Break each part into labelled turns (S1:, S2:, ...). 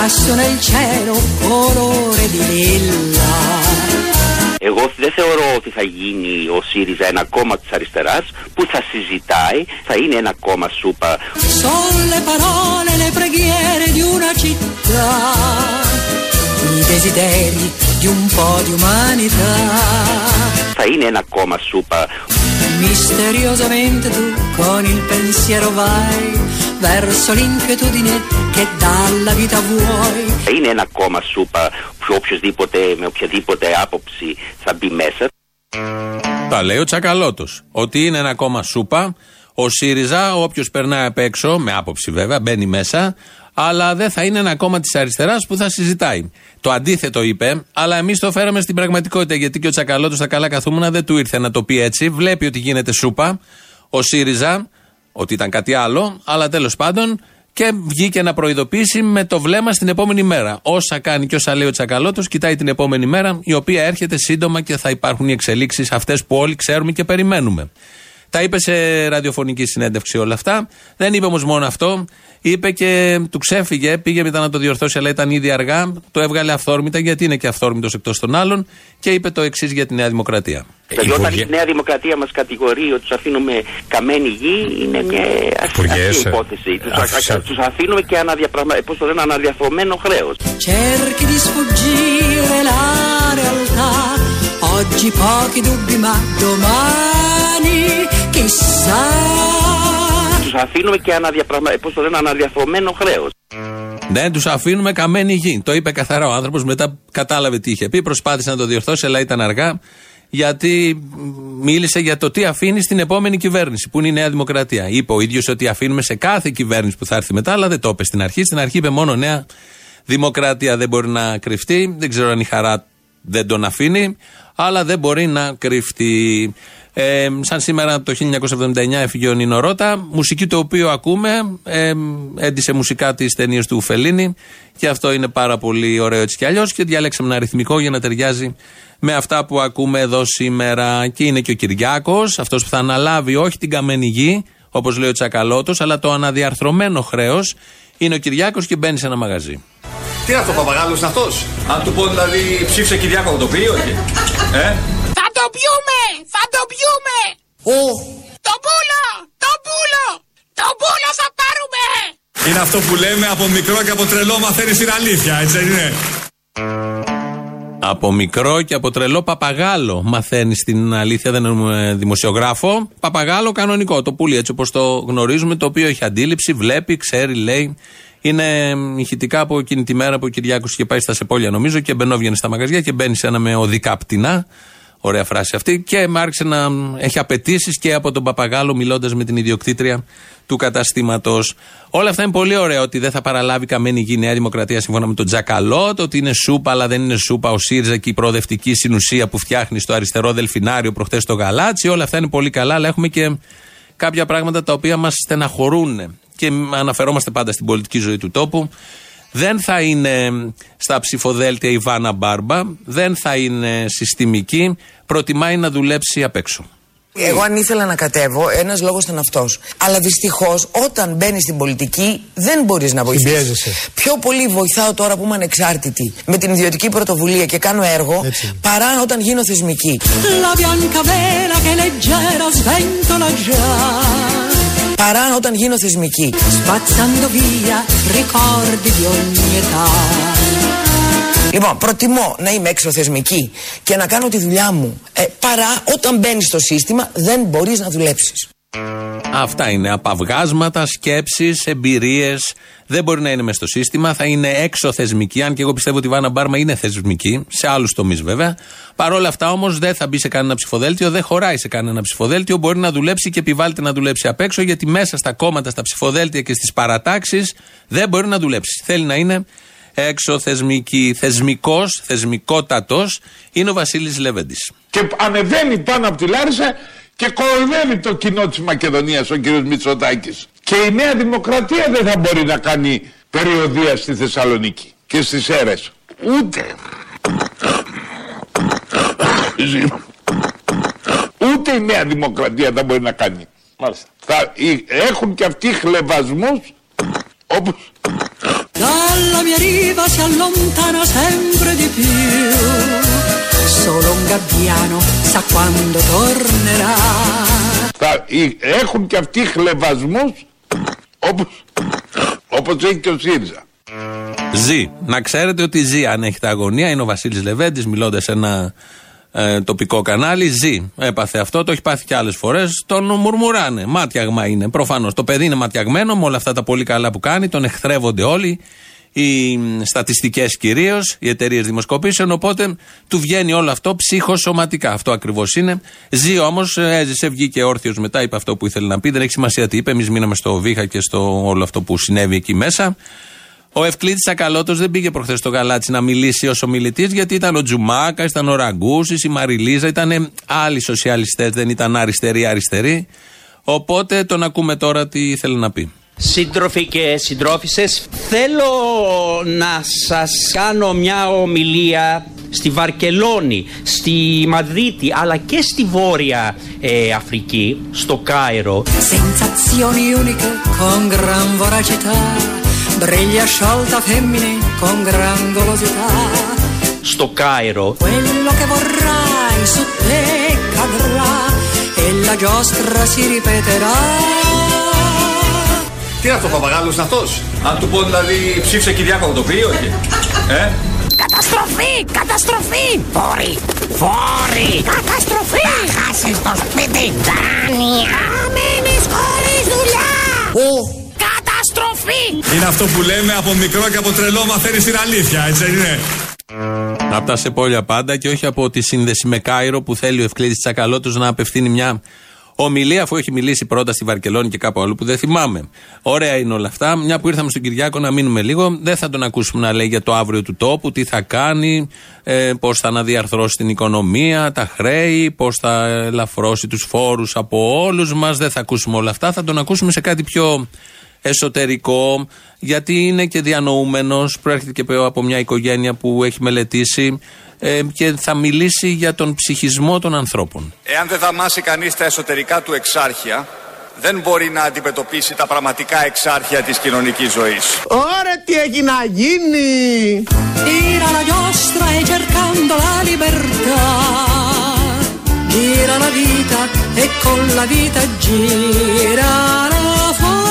S1: lassù nel cielo colore di lilla.
S2: Εγώ δεν θεωρώ ότι θα γίνει ο ΣΥΡΙΖΑ ένα κόμμα της αριστεράς που θα συζητάει, θα είναι ένα κόμμα σούπα.
S1: Sono le parole, le preghiere di una città, i desideri di un po' di umanità.
S2: Θα είναι ένα κόμμα σούπα.
S1: Misteriosamente tu con il pensiero vai verso l'inquietudine che dalla vita vuoi.
S2: Θα είναι ένα κόμμα σούπα που οποιοδήποτε με οποιαδήποτε άποψη θα μπει μέσα.
S3: Τα λέει ο Τσακαλώτος. Ότι είναι ένα κόμμα σούπα. Ο ΣΥΡΙΖΑ, όποιος περνάει απ' έξω, με άποψη βέβαια, μπαίνει μέσα, αλλά δεν θα είναι ένα κόμμα της αριστεράς που θα συζητάει. Το αντίθετο είπε, αλλά εμείς το φέραμε στην πραγματικότητα γιατί και ο Τσακαλώτος στα καλά καθούμενα δεν του ήρθε να το πει έτσι. Βλέπει ότι γίνεται σούπα. Ο ΣΥΡΙΖΑ, ότι ήταν κάτι άλλο, αλλά τέλος πάντων και βγήκε να προειδοποιήσει με το βλέμμα στην επόμενη μέρα. Όσα κάνει και όσα λέει ο Τσακαλώτος, κοιτάει την επόμενη μέρα, η οποία έρχεται σύντομα και θα υπάρχουν οι εξελίξεις αυτές που όλοι ξέρουμε και περιμένουμε. Τα είπε σε ραδιοφωνική συνέντευξη όλα αυτά. Δεν είπε όμως μόνο αυτό. Είπε και του ξέφυγε, πήγε μετά να το διορθώσει, αλλά ήταν ήδη αργά. Το έβγαλε αυθόρμητα, γιατί είναι και αυθόρμητος εκτός των άλλων. Και είπε το εξής για τη Νέα Δημοκρατία.
S2: Δηλαδή όταν η Νέα Δημοκρατία μας κατηγορεί ότι τους αφήνουμε καμένη γη είναι μια
S4: Υπουργέ,
S2: αστεία
S4: ε,
S2: υπόθεση. Τους,
S4: άφησε.
S2: α- τους αφήνουμε και αναδιαπραγμα... πώς το λένε, αναδιαθρωμένο χρέος.
S1: Cerchi di sfuggire la realtà, oggi pochi dubbi ma domani chissà.
S2: Τους αφήνουμε και αναδιαπραγμα... πώς το λένε, αναδιαθρωμένο χρέος.
S3: Δεν τους αφήνουμε καμένη γη. Το είπε καθαρά ο άνθρωπος, μετά κατάλαβε τι είχε πει, προσπάθησε να το διορθώσει, αλλά ήταν αργά. Γιατί μ, μίλησε για το τι αφήνει στην επόμενη κυβέρνηση, που είναι η Νέα Δημοκρατία. Είπε ο ίδιος ότι αφήνουμε σε κάθε κυβέρνηση που θα έρθει μετά, αλλά δεν το είπε στην αρχή. Στην αρχή είπε μόνο Νέα Δημοκρατία. Δεν μπορεί να κρυφτεί. Δεν ξέρω αν η χαρά δεν τον αφήνει, αλλά δεν μπορεί να κρυφτεί. Ε, σαν σήμερα το 1979 έφυγε ο Νίνο Ρώτα, μουσική το οποίο ακούμε, ε, έντυσε μουσικά τη ταινίες του Φελίνη και αυτό είναι πάρα πολύ ωραίο έτσι κι αλλιώς και διαλέξαμε ένα αριθμικό για να ταιριάζει με αυτά που ακούμε εδώ σήμερα. Και είναι και ο Κυριάκος, αυτός που θα αναλάβει όχι την καμένη γη, όπως λέει ο Τσακαλώτος, αλλά το αναδιαρθρωμένο χρέος. Είναι ο Κυριάκος και μπαίνει σε ένα μαγαζί.
S5: Τι είναι αυτό, παπαγάλος είναι αυτός; Αν του πω δηλαδή ψήφισε Κυριάκο, θα το πει ή όχι. Ε;
S6: Θα το πιούμε! Θα το πιούμε!
S1: Ω,
S6: Το πούλο! Το πούλο! Το πούλο θα πάρουμε!
S5: Είναι αυτό που λέμε από μικρό και από τρελό μαθαίνεις την αλήθεια, έτσι δεν είναι;
S3: Από μικρό και από τρελό παπαγάλο μαθαίνεις την αλήθεια, δεν είναι δημοσιογράφο. Παπαγάλο κανονικό, το πουλί έτσι όπως το γνωρίζουμε, το οποίο έχει αντίληψη, βλέπει, ξέρει, λέει. Είναι ηχητικά από εκείνη τη μέρα που ο Κυριάκος είχε πάει στα Σεπόλια, νομίζω, και μπαινόβγαινε στα μαγαζιά και μπαίνει σε ένα με οδικά πτηνά. Ωραία φράση αυτή. Και μ' άρχισε να έχει απαιτήσεις και από τον Παπαγάλο, μιλώντας με την ιδιοκτήτρια του καταστήματος. Όλα αυτά είναι πολύ ωραία. Ότι δεν θα παραλάβει καμένη γη η Νέα Δημοκρατία σύμφωνα με τον Τζακαλώτ. Ότι είναι σούπα, αλλά δεν είναι σούπα ο ΣΥΡΙΖΑ και η προοδευτική συνουσία που φτιάχνει στο αριστερό Δελφινάριο προχθές στο Γαλάτσι. Όλα αυτά είναι πολύ καλά, αλλά έχουμε και κάποια πράγματα τα οποία μας στεναχωρούν. Και αναφερόμαστε πάντα στην πολιτική ζωή του τόπου. Δεν θα είναι στα ψηφοδέλτια η Βάνα Μπάρμπα, δεν θα είναι συστημική, προτιμάει να δουλέψει απ' έξω.
S7: Εγώ αν ήθελα να κατέβω, ένας λόγος ήταν αυτός. Αλλά δυστυχώς, όταν μπαίνεις στην πολιτική, δεν μπορείς να βοηθήσεις.
S4: Συμπιέζεσαι.
S7: Πιο πολύ βοηθάω τώρα που είμαι ανεξάρτητη με την ιδιωτική πρωτοβουλία και κάνω έργο,
S4: Έτσι.
S7: παρά όταν γίνω θεσμική.
S1: la bianca vela che leggera sventola già.
S7: Παρά όταν γίνω θεσμική.
S1: Spazzando via ricordi di ogni età.
S7: Λοιπόν, προτιμώ να είμαι εξωθεσμική και να κάνω τη δουλειά μου. Ε, παρά όταν μπαίνεις στο σύστημα, δεν μπορείς να δουλέψεις.
S3: Αυτά είναι απαυγάσματα, σκέψεις, εμπειρίες. Δεν μπορεί να είναι μέσα στο σύστημα, θα είναι έξω θεσμική. Αν και εγώ πιστεύω ότι η Βάνα Μπάρμα είναι θεσμική, σε άλλους τομείς βέβαια. Παρ' όλα αυτά όμως δεν θα μπει σε κανένα ψηφοδέλτιο, δεν χωράει σε κανένα ψηφοδέλτιο. Μπορεί να δουλέψει και επιβάλλεται να δουλέψει απ' έξω, γιατί μέσα στα κόμματα, στα ψηφοδέλτια και στις παρατάξεις δεν μπορεί να δουλέψει. Θέλει να είναι έξω θεσμική. Θεσμικός, θεσμικότατος είναι ο Βασίλης Λεβέντης.
S8: και ανεβαίνει πάνω από τη Λάρισα και κοροϊδεύει το κοινό της Μακεδονίας ο κύριος Μητσοτάκης. Και η Νέα Δημοκρατία δεν θα μπορεί να κάνει περιοδία στη Θεσσαλονίκη και στις αίρες. Ούτε. Ούτε η Νέα Δημοκρατία θα μπορεί να κάνει.
S4: Μάλιστα.
S8: Θα, οι- έχουν και αυτοί χλεβασμούς όπως
S1: dalla mia riva si allontana sempre di più. Solo un gabbiano sa quando tornerà.
S8: Θα, οι- έχουν και αυτοί χλεβασμούς όπως, όπως έχει και ο ΣΥΡΙΖΑ.
S3: Ζει. Να ξέρετε ότι ζει. Αν έχετε αγωνία, είναι ο Βασίλης Λεβέντης, μιλώντας σε ένα ε, τοπικό κανάλι. Ζει. Έπαθε αυτό, το έχει πάθει και άλλες φορές. Τον μουρμουράνε. Μάτιαγμα είναι. Προφανώς. Το παιδί είναι ματιαγμένο με όλα αυτά τα πολύ καλά που κάνει. Τον εχθρεύονται όλοι. Οι στατιστικές κυρίως, οι εταιρείες δημοσκοπήσεων. Οπότε του βγαίνει όλο αυτό ψυχοσωματικά. Αυτό ακριβώς είναι. Ζει όμως, έζησε, βγήκε όρθιος μετά, είπε αυτό που ήθελε να πει. Δεν έχει σημασία τι είπε. Εμείς μείναμε στο Βίχα και στο όλο αυτό που συνέβη εκεί μέσα. Ο Ευκλήτης Ακαλώτος δεν πήγε προχθές στο γαλάτσι να μιλήσει ως ομιλητής, γιατί ήταν ο Τζουμάκα, ήταν ο Ραγκούσης, η Μαριλίζα, ήταν άλλοι σοσιαλιστές, δεν ήταν αριστεροί-αριστεροί. Οπότε τον ακούμε τώρα τι ήθελε να πει.
S4: Σύντροφοι και συντρόφισσες, θέλω να σας κάνω μια ομιλία στη Βαρκελόνη, στη Μαδρίτη, αλλά και στη Βόρεια ε, Αφρική, στο Κάιρο.
S1: Sensazioni uniche con gran voracità, briglia sciolta femmine con gran golosità.
S4: Στο Κάιρο
S1: Quello che vorrai su te cadrà e la giostra si ripeterà.
S5: Τι είναι αυτό, παπαγάλος είναι αυτός; Αν του πω δηλαδή ψήφισε Κυριάκο θα το πει, όχι. Ε,
S6: Καταστροφή! Καταστροφή! Φόρη! Φόρη! Καταστροφή! Θα χάσεις το σπίτι! Δάνεια! Μένεις χωρίς δουλειά! Καταστροφή!
S5: είναι αυτό που λέμε από μικρό και από τρελό μαθαίνεις την αλήθεια, έτσι δεν είναι;
S3: Από τα σεπόλια πάντα και όχι από τη σύνδεση με Κάιρο που θέλει ο Ευκλήτη Τσακαλώτος να απευθύνει μια ομιλία, αφού έχει μιλήσει πρώτα στη Βαρκελόνη και κάπου αλλού που δεν θυμάμαι. Ωραία είναι όλα αυτά. Μια που ήρθαμε στον Κυριάκο να μείνουμε λίγο, δεν θα τον ακούσουμε να λέει για το αύριο του τόπου, τι θα κάνει, ε, πώς θα αναδιαρθρώσει την οικονομία, τα χρέη, πώς θα ελαφρώσει τους φόρους από όλους μας. Δεν θα ακούσουμε όλα αυτά. Θα τον ακούσουμε σε κάτι πιο εσωτερικό, γιατί είναι και διανοούμενος, προέρχεται και από μια οικογένεια που έχει μελετήσει ε, και θα μιλήσει για τον ψυχισμό των ανθρώπων.
S5: Εάν δεν δαμάσει κανείς τα εσωτερικά του εξάρχεια, δεν μπορεί να αντιμετωπίσει τα πραγματικά εξάρχεια της κοινωνικής ζωής.
S9: Ωραία τι έχει να γίνει!
S1: Tira la giostra e cercando la libertà. Gira la vita e con la vita gira la folla.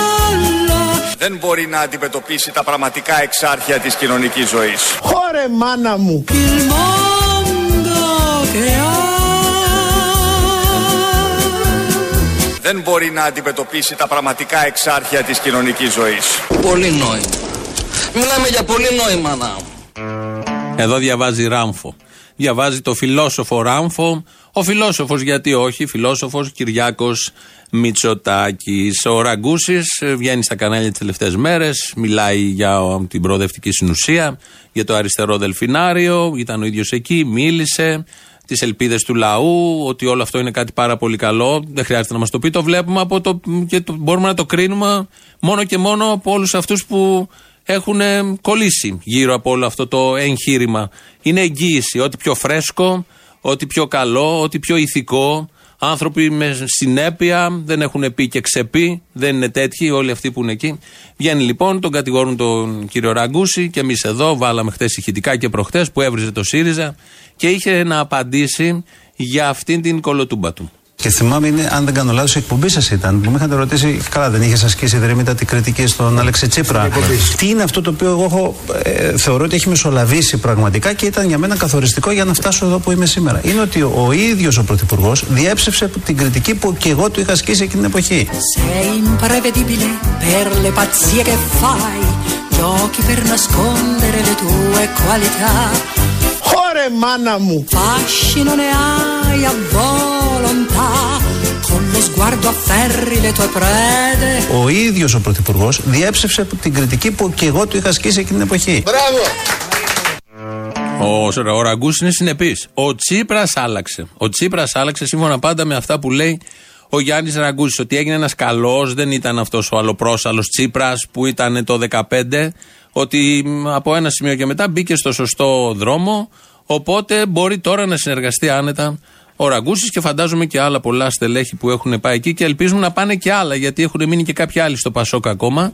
S5: Δεν μπορεί να αντιμετωπίσει τα πραγματικά εξάρχεια της κοινωνικής ζωής.
S9: Ωρε μάνα μου!
S1: Il mondo che ha.
S5: Δεν μπορεί να αντιμετωπίσει τα πραγματικά εξάρχεια της κοινωνικής ζωής.
S10: Πολύ νόημα. Μιλάμε για πολύ νόημα να.
S3: Εδώ διαβάζει Ράμφο. Διαβάζει το φιλόσοφο Ράμφο. Ο φιλόσοφος, γιατί όχι, φιλόσοφος Κυριάκος Μητσοτάκης. Ο Ραγκούσης βγαίνει στα κανάλια τις τελευταίες μέρες, μιλάει για ε, την προοδευτική συνουσία, για το αριστερό δελφινάριο. Ήταν ο ίδιος εκεί, μίλησε. Τις ελπίδες του λαού, ότι όλο αυτό είναι κάτι πάρα πολύ καλό. Δεν χρειάζεται να μας το πει. Το βλέπουμε από το, και το, μπορούμε να το κρίνουμε μόνο και μόνο από όλους αυτούς που έχουν ε, κολλήσει γύρω από όλο αυτό το εγχείρημα. Είναι εγγύηση. Ό,τι πιο φρέσκο, ό,τι πιο καλό, ό,τι πιο ηθικό. Άνθρωποι με συνέπεια, δεν έχουν πει και ξεπεί, δεν είναι τέτοιοι όλοι αυτοί που είναι εκεί. Βγαίνει λοιπόν, τον κατηγορούν τον κύριο Ραγκούση και εμείς εδώ βάλαμε χθε ηχητικά και προχτές που έβριζε το ΣΥΡΙΖΑ και είχε να απαντήσει για αυτήν την κολοτούμπα του.
S11: Και θυμάμαι, είναι, αν δεν κάνω λάθος, η εκπομπή σας ήταν που με είχατε ρωτήσει, καλά, δεν είχε ασκήσει δρυμύτα την κριτική στον Αλέξη Τσίπρα. Τι είναι αυτό το οποίο εγώ έχω, ε, θεωρώ ότι έχει μεσολαβήσει πραγματικά και ήταν για μένα καθοριστικό για να φτάσω εδώ που είμαι σήμερα. Είναι ότι ο, ο ίδιος ο Πρωθυπουργός διέψευσε την κριτική που και εγώ του είχα ασκήσει εκείνη την εποχή.
S1: Sei imprevedibile per le pazzie che fai, giochi per nascondere le tue qualità.
S9: Ωρε μάνα μου!
S1: Fascino ne hai a volontà, con lo sguardo afferri le tue prede.
S11: Ο ίδιος ο Πρωθυπουργός διέψευσε την κριτική που και εγώ του είχα ασκήσει εκείνη την εποχή.
S9: Μπράβο!
S3: Ο, ο Ραγκούς είναι συνεπής. Ο Τσίπρας άλλαξε. Ο Τσίπρας άλλαξε σύμφωνα πάντα με αυτά που λέει ο Γιάννης Ραγκούση. Ότι έγινε ένας καλός, δεν ήταν αυτός ο αλλοπρόσαλος Τσίπρας που ήταν το 2015. Ότι μ, από ένα σημείο και μετά μπήκε στο σωστό δρόμο. Οπότε μπορεί τώρα να συνεργαστεί άνετα ο Ραγκούσης και φαντάζομαι και άλλα πολλά στελέχη που έχουν πάει εκεί και ελπίζουμε να πάνε και άλλα γιατί έχουν μείνει και κάποιοι άλλοι στο Πασόκ ακόμα.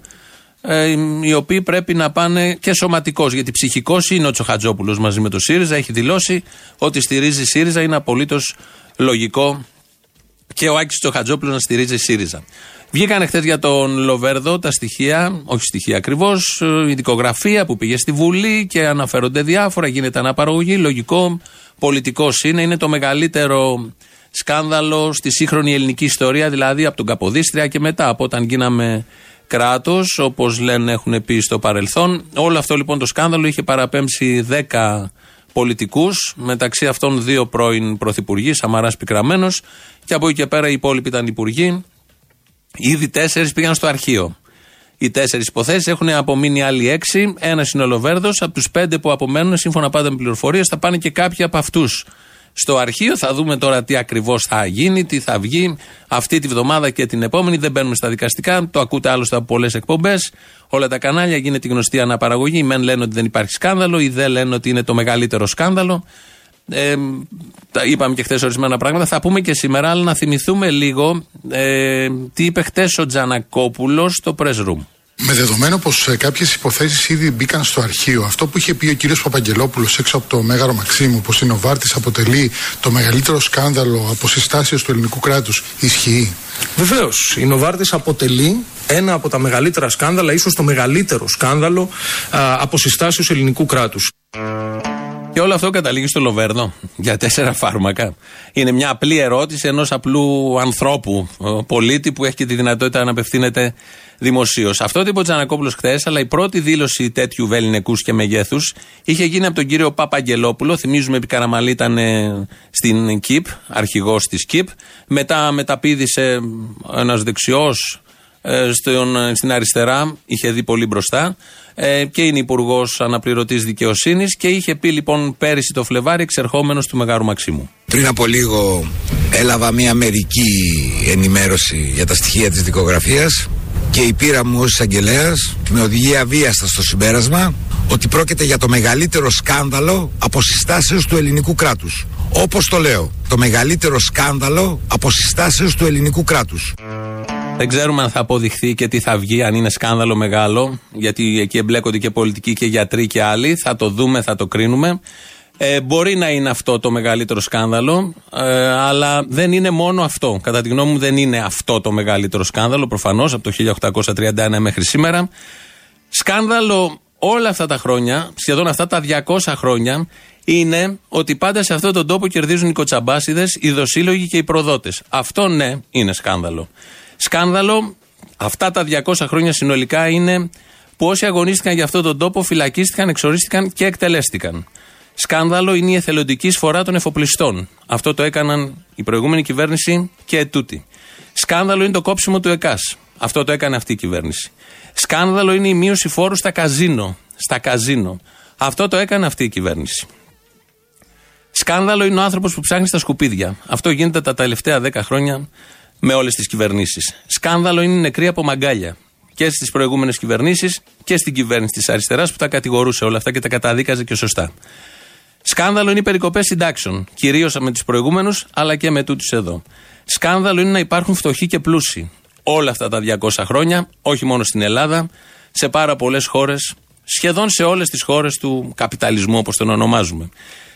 S3: ε, οι οποίοι πρέπει να πάνε και σωματικός. Γιατί ψυχικός είναι ο Τσοχατζόπουλος μαζί με το ΣΥΡΙΖΑ. Έχει δηλώσει ότι στηρίζει ΣΥΡΙΖΑ. Είναι απολύτως λογικό και ο Άκης Τσοχατζόπουλος να στηρίζει ΣΥΡΙΖΑ. Βγήκαν χθες για τον Λοβέρδο τα στοιχεία, όχι στοιχεία ακριβώς, η δικογραφία που πήγε στη Βουλή και αναφέρονται διάφορα. Γίνεται αναπαραγωγή. Λογικό, πολιτικός είναι. Είναι το μεγαλύτερο σκάνδαλο στη σύγχρονη ελληνική ιστορία, δηλαδή από τον Καποδίστρια και μετά, από όταν γίναμε κράτος, όπως λένε έχουν πει στο παρελθόν. Όλο αυτό λοιπόν το σκάνδαλο είχε παραπέμψει 10 πολιτικούς, μεταξύ αυτών δύο πρώην πρωθυπουργοί, Σαμαράς Πικραμένος, και από εκεί και πέρα οι υπόλοιποι ήταν υπουργοί. Ήδη τέσσερις πήγαν στο αρχείο. Οι τέσσερις υποθέσεις έχουν απομείνει άλλοι έξι. Ένας είναι ο Λοβέρδο. Από τους πέντε που απομένουν, σύμφωνα πάντα με πληροφορίες, θα πάνε και κάποιοι από αυτούς στο αρχείο. Θα δούμε τώρα τι ακριβώς θα γίνει, τι θα βγει αυτή τη βδομάδα και την επόμενη. Δεν μπαίνουμε στα δικαστικά. Το ακούτε άλλωστε από πολλές εκπομπές. Όλα τα κανάλια γίνεται γνωστή αναπαραγωγή. Οι μεν λένε ότι δεν υπάρχει σκάνδαλο, οι δε λένε ότι είναι το μεγαλύτερο σκάνδαλο. Ε, τα είπαμε και χθες ορισμένα πράγματα. Θα πούμε και σήμερα, αλλά να θυμηθούμε λίγο ε, τι είπε χθες ο Τζανακόπουλος στο press room.
S12: Με δεδομένο πως ε, κάποιες υποθέσεις ήδη μπήκαν στο αρχείο, αυτό που είχε πει ο κύριος Παπαγγελόπουλος έξω από το Μέγαρο Μαξίμου, πως η Νοβάρτης αποτελεί το μεγαλύτερο σκάνδαλο αποσυστάσεω του ελληνικού κράτους, ισχύει;
S13: Βεβαίως. Η Νοβάρτης αποτελεί ένα από τα μεγαλύτερα σκάνδαλα, ίσως το μεγαλύτερο σκάνδαλο αποσυστάσεω ελληνικού κράτους.
S3: Και όλο αυτό καταλήγει στο Λοβέρδο για τέσσερα φάρμακα. Είναι μια απλή ερώτηση ενός απλού ανθρώπου, πολίτη που έχει και τη δυνατότητα να απευθύνεται δημοσίως. Αυτό το είπε ο Τζανακόπουλος χθες, αλλά η πρώτη δήλωση τέτοιου βεληνικούς και μεγέθους είχε γίνει από τον κύριο Παπαγγελόπουλο. Θυμίζουμε επί Καραμαλή ήταν στην ΚΙΠ, αρχηγός της ΚΙΠ. Μετά μεταπίδησε ένας δεξιός ε, στην αριστερά, είχε δει πολύ μπροστά ε, και είναι υπουργός αναπληρωτής δικαιοσύνης και είχε πει λοιπόν πέρυσι το Φλεβάρι εξερχόμενος του Μεγάρου Μαξίμου.
S14: Πριν από λίγο έλαβα μια μερική ενημέρωση για τα στοιχεία της δικογραφίας και η πείρα μου ως εισαγγελέας με οδηγεί αβίαστα στο συμπέρασμα ότι πρόκειται για το μεγαλύτερο σκάνδαλο αποσυστάσεως του ελληνικού κράτους. Όπως το λέω, το μεγαλύτερο σκάνδαλο αποσυστάσεως του ελληνικού κράτους.
S3: Δεν ξέρουμε αν θα αποδειχθεί και τι θα βγει, αν είναι σκάνδαλο μεγάλο, γιατί εκεί εμπλέκονται και πολιτικοί και γιατροί και άλλοι. Θα το δούμε, θα το κρίνουμε. Ε, μπορεί να είναι αυτό το μεγαλύτερο σκάνδαλο, ε, αλλά δεν είναι μόνο αυτό. Κατά τη γνώμη μου, δεν είναι αυτό το μεγαλύτερο σκάνδαλο, προφανώς από το 1831 μέχρι σήμερα. Σκάνδαλο όλα αυτά τα χρόνια, σχεδόν αυτά τα 200 χρόνια, είναι ότι πάντα σε αυτόν τον τόπο κερδίζουν οι κοτσαμπάσιδες, οι δοσύλλογοι και οι προδότες. Αυτό ναι, είναι σκάνδαλο. Σκάνδαλο αυτά τα 200 χρόνια συνολικά είναι που όσοι αγωνίστηκαν για αυτόν τον τόπο φυλακίστηκαν, εξορίστηκαν και εκτελέστηκαν. Σκάνδαλο είναι η εθελοντική σφορά των εφοπλιστών. Αυτό το έκαναν η προηγούμενη κυβέρνηση και ετούτη. Σκάνδαλο είναι το κόψιμο του ΕΚΑΣ. Αυτό το έκανε αυτή η κυβέρνηση. Σκάνδαλο είναι η μείωση φόρου στα καζίνο. Στα καζίνο. Αυτό το έκανε αυτή η κυβέρνηση. Σκάνδαλο είναι ο άνθρωπος που ψάχνει στα σκουπίδια. Αυτό γίνεται τα τελευταία 10 χρόνια με όλες τις κυβερνήσεις. Σκάνδαλο είναι νεκροί από μαγκάλια. Και στις προηγούμενες κυβερνήσεις και στην κυβέρνηση της αριστεράς που τα κατηγορούσε όλα αυτά και τα καταδίκαζε και σωστά. Σκάνδαλο είναι οι περικοπές συντάξεων. Κυρίως με τους προηγούμενους, αλλά και με τούτους εδώ. Σκάνδαλο είναι να υπάρχουν φτωχοί και πλούσιοι. Όλα αυτά τα 200 χρόνια, όχι μόνο στην Ελλάδα, σε πάρα πολλές χώρες, σχεδόν σε όλες τις χώρες του καπιταλισμού, όπως τον ονομάζουμε.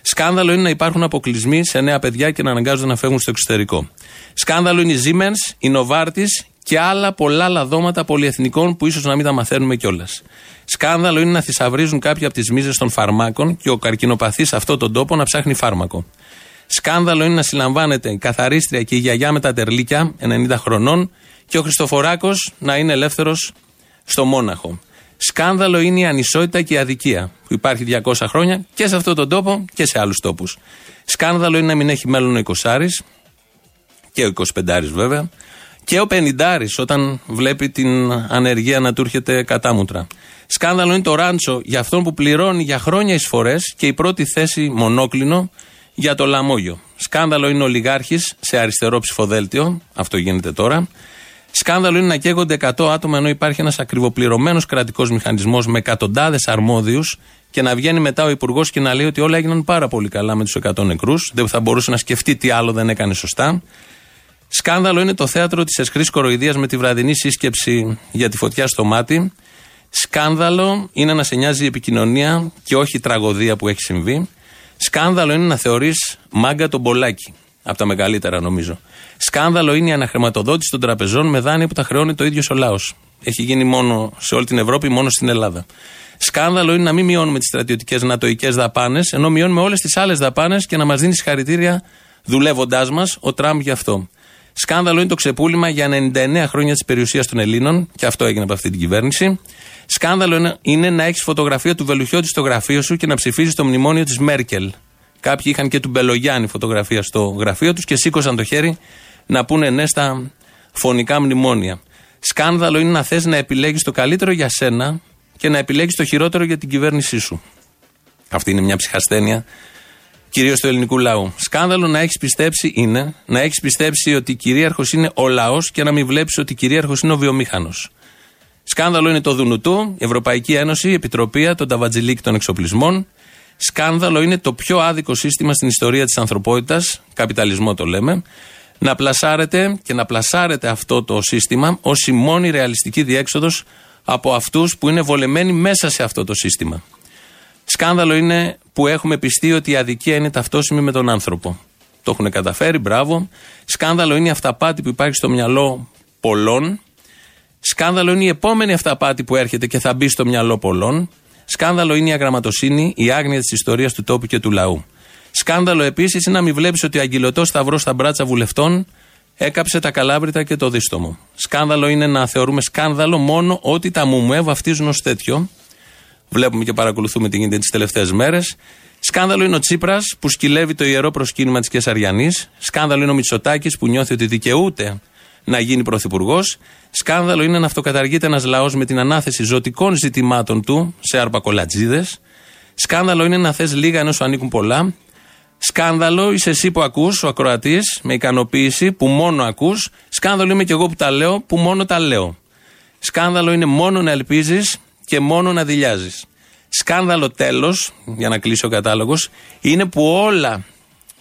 S3: Σκάνδαλο είναι να υπάρχουν αποκλεισμοί σε νέα παιδιά και να αναγκάζονται να φεύγουν στο εξωτερικό. Σκάνδαλο είναι η Siemens, η Novartis και άλλα πολλά λαδώματα πολυεθνικών που ίσως να μην τα μαθαίνουμε κιόλας. Σκάνδαλο είναι να θησαυρίζουν κάποια από τις μίζες των φαρμάκων και ο καρκινοπαθής σε αυτόν τον τόπο να ψάχνει φάρμακο. Σκάνδαλο είναι να συλλαμβάνεται η καθαρίστρια και η γιαγιά με τα τερλίκια 90 χρονών και ο Χριστοφοράκος να είναι ελεύθερος στο Μόναχο. Σκάνδαλο είναι η ανισότητα και η αδικία που υπάρχει 200 χρόνια και σε αυτόν τον τόπο και σε άλλους τόπους. Σκάνδαλο είναι να μην έχει μέλλον ο 20 και ο 25 βέβαια και ο 50 όταν βλέπει την ανεργία να του έρχεται κατάμουτρα. Σκάνδαλο είναι το ράντσο για αυτόν που πληρώνει για χρόνια εισφορές και η πρώτη θέση μονόκλινο για το λαμόγιο. Σκάνδαλο είναι ο Λιγάρχης σε αριστερό ψηφοδέλτιο, αυτό γίνεται τώρα. Σκάνδαλο είναι να καίγονται 100 άτομα ενώ υπάρχει ένας ακριβοπληρωμένος κρατικός μηχανισμός με εκατοντάδες αρμόδιους και να βγαίνει μετά ο Υπουργός και να λέει ότι όλα έγιναν πάρα πολύ καλά με τους 100 νεκρούς. Δεν θα μπορούσε να σκεφτεί τι άλλο δεν έκανε σωστά. Σκάνδαλο είναι το θέατρο της εσχρής κοροϊδίας με τη βραδινή σύσκεψη για τη φωτιά στο μάτι. Σκάνδαλο είναι να σε νοιάζει η επικοινωνία και όχι η τραγωδία που έχει συμβεί. Σκάνδαλο είναι να θεωρείς μάγκα τον Πολάκη. Από τα μεγαλύτερα νομίζω. Σκάνδαλο είναι η αναχρηματοδότηση των τραπεζών με δάνεια που τα χρεώνει το ίδιος ο λαός. Έχει γίνει μόνο σε όλη την Ευρώπη, μόνο στην Ελλάδα. Σκάνδαλο είναι να μην μειώνουμε τις στρατιωτικές νατοικέ δαπάνες, ενώ μειώνουμε όλες τις άλλες δαπάνες και να μας δίνει συγχαρητήρια δουλεύοντάς μας ο Τραμπ γι' αυτό. Σκάνδαλο είναι το ξεπούλημα για 99 χρόνια της περιουσίας των Ελλήνων, και αυτό έγινε από αυτή την κυβέρνηση. Σκάνδαλο είναι να έχεις φωτογραφία του Βελουχιώτη στο γραφείο σου και να ψηφίζεις το μνημόνιο της Μέρκελ. Κάποιοι είχαν και του Μπελογιάννη φωτογραφία στο γραφείο τους και σήκωσαν το χέρι να πούνε ναι στα φωνικά μνημόνια. Σκάνδαλο είναι να θες να επιλέγεις το καλύτερο για σένα και να επιλέγεις το χειρότερο για την κυβέρνησή σου. Αυτή είναι μια ψυχασθένεια κυρίως του ελληνικού λαού. Σκάνδαλο να έχεις πιστέψει είναι να έχεις πιστέψει ότι κυρίαρχος είναι ο λαός και να μην βλέπεις ότι κυρίαρχος είναι ο βιομήχανος. Σκάνδαλο είναι το Δουνουτού, η Ευρωπαϊκή Ένωση, η Επιτροπή, το Ταβατζιλίκ των Εξοπλισμών. Σκάνδαλο είναι το πιο άδικο σύστημα στην ιστορία της ανθρωπότητας, καπιταλισμό το λέμε, να πλασάρετε και να πλασάρετε αυτό το σύστημα ως η μόνη ρεαλιστική διέξοδος από αυτούς που είναι βολεμένοι μέσα σε αυτό το σύστημα. Σκάνδαλο είναι που έχουμε πιστεί ότι η αδικία είναι ταυτόσιμη με τον άνθρωπο. Το έχουν καταφέρει, μπράβο. Σκάνδαλο είναι η αυταπάτη που υπάρχει στο μυαλό πολλών. Σκάνδαλο είναι η επόμενη αυταπάτη που έρχεται και θα μπει στο μυαλό πολλών. Σκάνδαλο είναι η αγραμματοσύνη, η άγνοια της ιστορίας του τόπου και του λαού. Σκάνδαλο επίσης είναι να μην βλέπεις ότι ο αγγυλωτό σταυρός στα μπράτσα βουλευτών έκαψε τα καλάβρητα και το δίστομο. Σκάνδαλο είναι να θεωρούμε σκάνδαλο μόνο ότι τα μουμουέ βαφτίζουν ως τέτοιο. Βλέπουμε και παρακολουθούμε τι γίνεται τις τελευταίες μέρες. Σκάνδαλο είναι ο Τσίπρας που σκυλεύει το ιερό προσκύνημα της Κεσαριανής. Σκάνδαλο είναι ο Μητσοτάκης που νιώθει ότι δικαιούται να γίνει πρωθυπουργός. Σκάνδαλο είναι να αυτοκαταργείται ένας λαός με την ανάθεση ζωτικών ζητημάτων του σε αρπακολατζίδες. Σκάνδαλο είναι να θες λίγα ενώ σου ανήκουν πολλά. Σκάνδαλο είσαι εσύ που ακούς, ο ακροατής, με ικανοποίηση που μόνο ακούς. Σκάνδαλο είμαι και εγώ που τα λέω, που μόνο τα λέω. Σκάνδαλο είναι μόνο να ελπίζεις και μόνο να δηλιάζεις. Σκάνδαλο τέλος, για να κλείσει ο κατάλογος, είναι που όλα,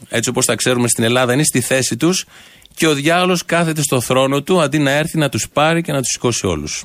S3: έτσι όπως τα ξέρουμε στην Ελλάδα, είναι στη θέση τους και ο διάολος κάθεται στο θρόνο του αντί να έρθει να τους πάρει και να τους σηκώσει όλους.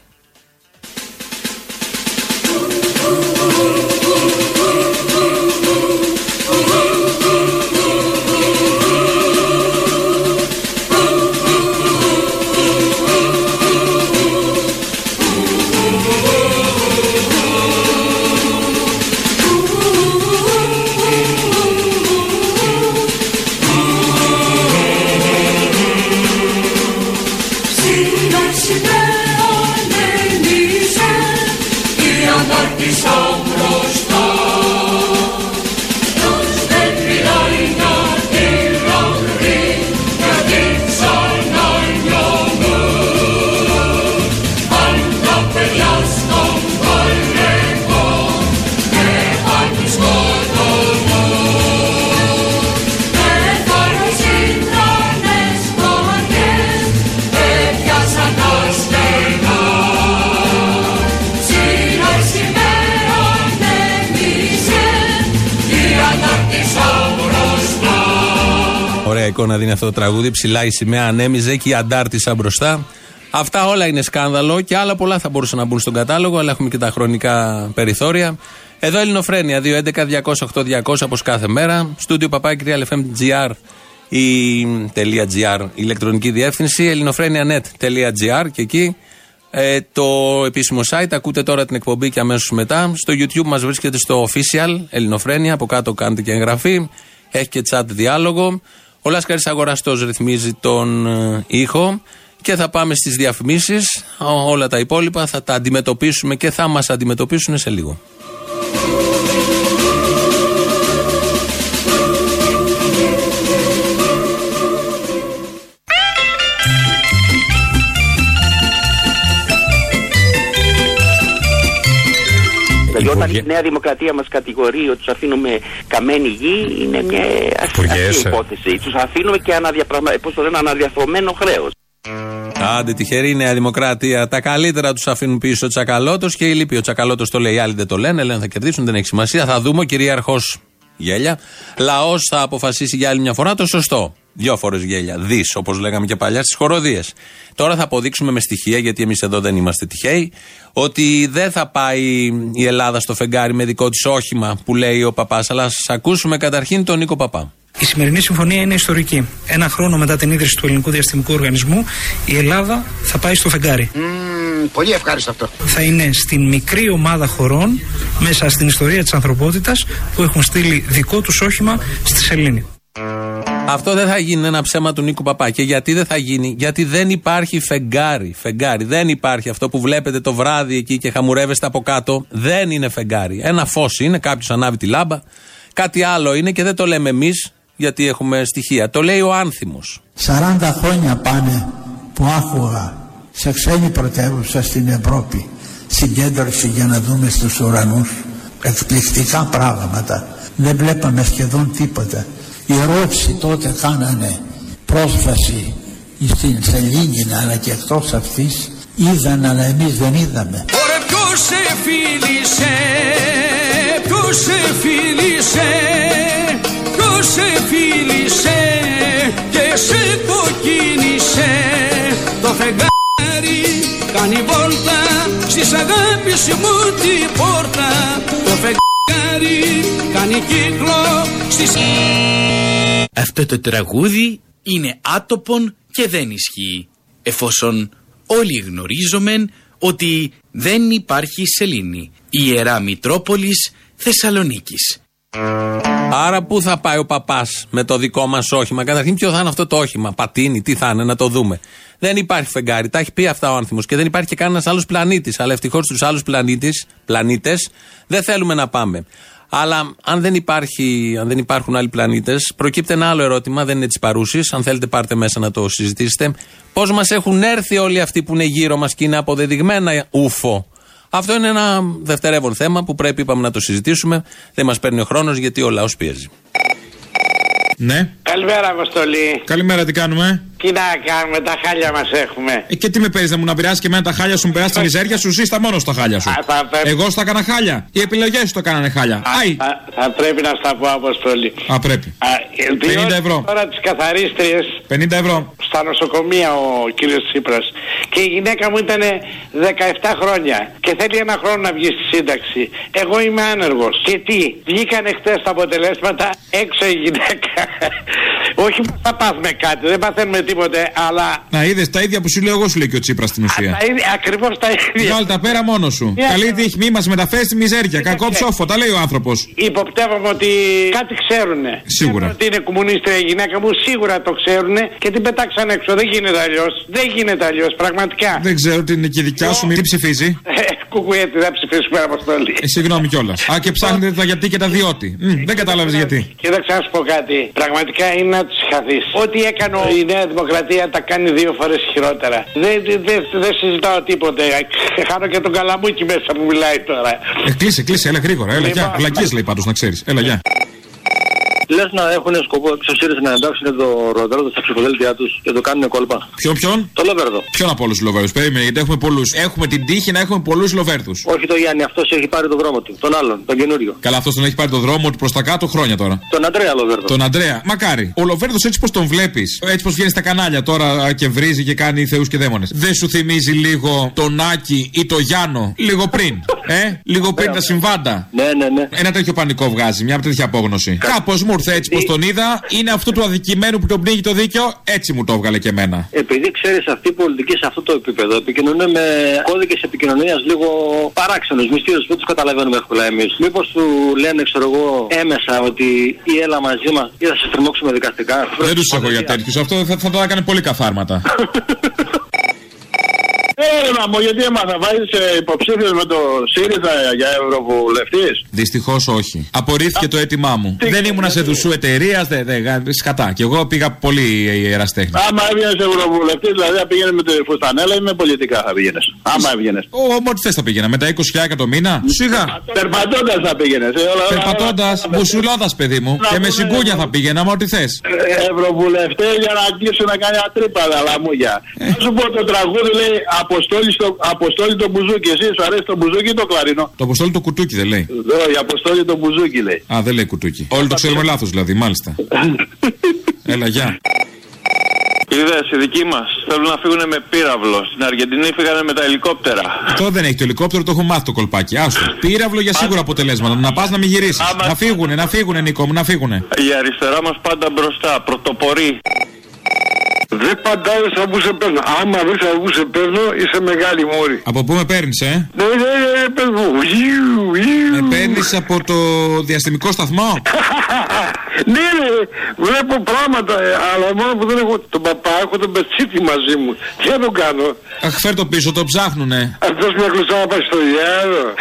S3: Εικόνα δίνει αυτό το τραγούδι. Ψηλά η σημαία ανέμιζε και η αντάρτησα μπροστά. Αυτά όλα είναι σκάνδαλο και άλλα πολλά θα μπορούσαν να μπουν στον κατάλογο, αλλά έχουμε και τα χρονικά περιθώρια. Εδώ Ελληνοφρένια 2.11.208.200 όπως κάθε μέρα. Στούντιο παπάκι realfm.gr η .gr, η ηλεκτρονική διεύθυνση. ελληνοφρένια.net.gr και εκεί ε, το επίσημο site. Ακούτε τώρα την εκπομπή και αμέσως μετά. Στο YouTube μας βρίσκεται στο official Ελληνοφρένια. Από κάτω κάνετε και εγγραφή. Έχει και chat διάλογο. Ο Λάσκαρης Αγοραστός ρυθμίζει τον ε, ήχο και θα πάμε στις διαφημίσεις. Όλα τα υπόλοιπα θα τα αντιμετωπίσουμε και θα μας αντιμετωπίσουν σε λίγο.
S2: Δηλαδή, όταν η Νέα Δημοκρατία μας κατηγορεί ότι τους αφήνουμε καμένη γη, είναι μια αστεία υπόθεση. Τους αφήνουμε και αναδιαθρωμένο χρέος.
S3: Άντε τυχερή η Νέα Δημοκρατία. Τα καλύτερα τους αφήνουν πίσω ο Τσακαλώτος και η Λύπη. Ο Τσακαλώτος το λέει, οι άλλοι δεν το λένε. Λένε θα κερδίσουν, δεν έχει σημασία. Θα δούμε ο κυρίαρχο γέλια. Λαός θα αποφασίσει για άλλη μια φορά το σωστό. Δύο φορές γέλια. Δις, όπως λέγαμε και παλιά, στις χοροδίες. Τώρα θα αποδείξουμε με στοιχεία, γιατί εμείς εδώ δεν είμαστε τυχαίοι, ότι δεν θα πάει η Ελλάδα στο φεγγάρι με δικό της όχημα που λέει ο παπάς. Αλλά σα ακούσουμε καταρχήν τον Νίκο Παπά.
S15: Η σημερινή συμφωνία είναι ιστορική. Ένα χρόνο μετά την ίδρυση του Ελληνικού Διαστημικού Οργανισμού, η Ελλάδα θα πάει στο φεγγάρι. Mm,
S16: πολύ ευχάριστο αυτό.
S15: Θα είναι στην μικρή ομάδα χωρών μέσα στην ιστορία της ανθρωπότητας που έχουν στείλει δικό τους όχημα στη Σελήνη.
S3: Αυτό δεν θα γίνει ένα ψέμα του Νίκου Παπά. Και γιατί δεν θα γίνει, Γιατί δεν υπάρχει φεγγάρι. Φεγγάρι. Δεν υπάρχει αυτό που βλέπετε το βράδυ εκεί και χαμουρεύεστε από κάτω. Δεν είναι φεγγάρι. Ένα φως είναι, κάποιος ανάβει τη λάμπα. Κάτι άλλο είναι και δεν το λέμε εμείς, γιατί έχουμε στοιχεία. Το λέει ο άνθιμος.
S17: 40 χρόνια πάνε που άκουγα σε ξένη πρωτεύουσα στην Ευρώπη συγκέντρωση για να δούμε στους ουρανούς εκπληκτικά πράγματα δεν βλέπαμε σχεδόν τίποτα οι Ρώσοι τότε κάνανε πρόσβαση στην Σελήνη αλλά και εκτός αυτής είδαν αλλά εμείς δεν είδαμε.
S18: Ωραία ποιος σε φίλησε ποιος σε φίλησε ποιος σε φίλησε και σε κοκκίνησε το φεγγάρι κάνει βόλτα στις αγάπης μου την πόρτα το φεγγάρι κάνει κύκλο στις
S19: αυτό το τραγούδι είναι άτοπον και δεν ισχύει, εφόσον όλοι γνωρίζομεν ότι δεν υπάρχει σελήνη, η Ιερά Μητρόπολης Θεσσαλονίκης.
S3: Άρα πού θα πάει ο παπάς με το δικό μας όχημα; Καταρχήν, ποιο θα είναι αυτό το όχημα; Πατίνι, τι θα είναι, να το δούμε. Δεν υπάρχει φεγγάρι. Τα έχει πει αυτά ο άνθρωπο. Και δεν υπάρχει και κανένας άλλος πλανήτης. Αλλά ευτυχώς στου άλλους πλανήτες δεν θέλουμε να πάμε. Αλλά αν δεν, υπάρχει, αν δεν υπάρχουν άλλοι πλανήτες, προκύπτει ένα άλλο ερώτημα, δεν είναι της παρούσης. Αν θέλετε, πάρτε μέσα να το συζητήσετε. Πώς μας έχουν έρθει όλοι αυτοί που είναι γύρω μας και είναι αποδεδειγμένα ούφο; Αυτό είναι ένα δευτερεύον θέμα που πρέπει είπαμε να το συζητήσουμε. Δεν μας παίρνει ο χρόνος γιατί ο λαός πιέζει.
S20: Ναι.
S21: Καλημέρα, Αποστολή.
S20: Καλημέρα, τι κάνουμε;
S21: Τι να κάνουμε, τα χάλια μας έχουμε.
S20: Ε, και τι με παίζει να μου να πειράσει και εμένα τα χάλια σου, μου περάσει τη μιζέρια σου, ζεις τα μόνος στα χάλια σου.
S21: θα πρέπει...
S20: Εγώ στα έκανα χάλια. Οι επιλογές σου το κάνανε χάλια.
S21: Α, θα, θα, πρέπει να στα πω, Αποστολή.
S20: Α, πρέπει. Α, 50 ευρώ.
S21: Τώρα τις καθαρίστριες.
S20: 50 ευρώ.
S21: Στα νοσοκομεία ο κύριος Τσίπρας. Και η γυναίκα μου ήταν 17 χρόνια και θέλει ένα χρόνο να βγει στη σύνταξη. Εγώ είμαι άνεργος. Και τι, βγήκαν χτες τα αποτελέσματα έξω η γυναίκα. Όχι που θα πάθουμε κάτι, δεν παθαίνουμε τίποτε, αλλά.
S20: Να είδες τα ίδια που σου λέω εγώ, σου λέει και ο Τσίπρας στην ουσία.
S21: Ακριβώς τα ίδια.
S20: Βγάλει τα πέρα μόνος σου. Yeah. Καλή τύχη, μη μας μεταφέρεις τη μιζέρια. Κακό ψόφο, τα λέει ο άνθρωπος.
S21: Υποπτεύομαι ότι κάτι ξέρουν.
S20: Σίγουρα.
S21: Ότι είναι κομμουνίστρια η γυναίκα μου, σίγουρα το ξέρουν και την πετάξαν έξω. Δεν γίνεται αλλιώς. Δεν γίνεται αλλιώς, πραγματικά.
S20: Δεν ξέρω τι είναι και δικιά σου, τι ψηφίζει.
S21: Ε, Κουκουέτη, δεν ψηφίσουμε αποστολή.
S20: Ε, συγγνώμη κιόλας. Α, και ψάχνετε τα γιατί και τα διότι. δεν κατάλαβες γιατί.
S21: Και δεν να πω κάτι. Πραγματικά είναι να του χαθείς. Ό,τι έκανε η Νέα Δημοκρατία τα κάνει δύο φορές χειρότερα. Δεν δε, δε συζητάω τίποτε. Χάνω και τον καλαμούκι μέσα που μιλάει τώρα.
S20: Ε, κλείσε, κλείσε, έλα γρήγορα. Έλα, γεια. Λοιπόν. Βλακίες λέει πάντως να ξέρεις. Έλα, γεια.
S22: Λες να έχουν σκοπό εξ να εντάξουν το Ροδέρδο στα ψηφοδέλτια τους και το κάνουν κόλπα.
S20: Ποιον, ποιον;
S22: Το Λοβέρδο.
S20: Ποιον από όλους τους Λοβέρδους. Περίμενε, γιατί έχουμε πολλούς. Έχουμε την τύχη να έχουμε πολλούς Λοβέρδους.
S22: Όχι το Γιάννη, αυτός έχει πάρει το δρόμο του. Τον άλλον, τον καινούριο.
S20: Καλά, αυτός τον έχει πάρει το δρόμο του προς τα κάτω χρόνια τώρα.
S22: Τον Αντρέα Λοβέρδο.
S20: Τον Αντρέα, μακάρι. Ο Λοβέρδος έτσι πως τον βλέπεις, έτσι πως βγαίνεις στα κανάλια τώρα και βρίζει και κάνει θεούς και δαίμονες. Δεν σου θυμίζει λίγο τον Άκη ή το Γιάννο λίγο πριν. Ε, λίγο πριν τα συμβάντα.
S22: Ναι, ναι, ναι.
S20: Ένα τέτοιο πανικό βγάζει, μια τέτοια απόγνωση. Κάπως μου ήρθε έτσι πως τον είδα είναι αυτού του αδικημένου που τον πνίγει το δίκαιο, έτσι μου το έβγαλε και εμένα.
S22: Επειδή ξέρεις αυτή η πολιτική σε αυτό το επίπεδο επικοινωνούν με κώδικες επικοινωνίας λίγο παράξενους, μυστήρους, δεν τους καταλαβαίνουμε εύκολα εμείς. Μήπως του λένε, ξέρω εγώ, έμεσα ότι ή έλα μαζί μας ή θα σε τριμώξουμε δικαστικά.
S20: Δεν τους έχω για τέτοιου. Αυτό θα, θα το έκανε πολύ καθάρματα.
S22: Έλα μου, γιατί έμαθα, βάζεις υποψήφιος με το ΣΥΡΙΖΑ για ευρωβουλευτής;
S20: Δυστυχώς όχι. Απορρίφθηκε το αίτημά μου. Δεν ήμουνα σε δουσού εταιρείας, δε, δε, σκατά. Και εγώ πήγα πολύ ιεραστέχνη.
S22: Άμα έβγαινες ευρωβουλευτής, δηλαδή θα πήγαινε με τη φουστανέλα ή με πολιτικά θα πήγαινες. Άμα έβγαινες.
S20: Ό,τι θες θα πήγαινα. Με τα 20.000 το μήνα; Σιγά.
S22: Περπατώντας θα πήγαινες.
S20: Περπατώντας, μπουσουλώντα παιδί μου. Και με συγκούνια θα πήγαινα, μα ό,τι θες.
S22: Ευρωβουλευτέ για να κλείσουν να κάνει ατρύπα, λαμούγια. Θα σου πω το τραγούδι λέει Αποστόλη
S23: Αποστόλη, στο, Αποστόλη το μπουζούκι. Εσύ σου αρέσει το μπουζούκι ή το κλαρινό.
S20: Το Αποστόλη το κουτούκι δεν λέει.
S23: Όχι, Αποστόλη το μπουζούκι λέει.
S20: Α, δεν λέει κουτούκι. Όλοι το ξέρουμε λάθος δηλαδή, μάλιστα. Έλα, γεια.
S16: Είδες, οι δικοί μας θέλουν να φύγουν με πύραυλο. Στην Αργεντινή φύγανε με τα ελικόπτερα.
S20: Αυτό δεν έχει το ελικόπτερο, το έχω μάθει το κολπάκι. Άστο. Πύραυλο για σίγουρα αποτελέσματα. Να πας να μην γυρίσεις. Να φύγουνε, να φύγουνε, Νίκο μου, να φύγουνε.
S16: Η αριστερά μας πάντα μπροστά, πρωτοπορεί.
S23: Δεν παντάει σαν που σε παίρνω. Άμα βρει σαν που σε παίρνω, είσαι μεγάλη μόρη.
S20: Από πού με παίρνεις, ε;
S23: Ναι, ναι, ναι, πες μου. Ιου, ιου.
S20: Με παίρνεις από το διαστημικό σταθμό;
S23: ναι, ναι, βλέπω πράγματα, ε, αλλά μόνο που δεν έχω τον παπά, έχω τον πετσίτη μαζί μου. Τι θα τον κάνω;
S20: Αχ, φέρ το πίσω, το ψάχνουνε.
S23: Αυτός μια κλωστά να πάει στο διάλογο.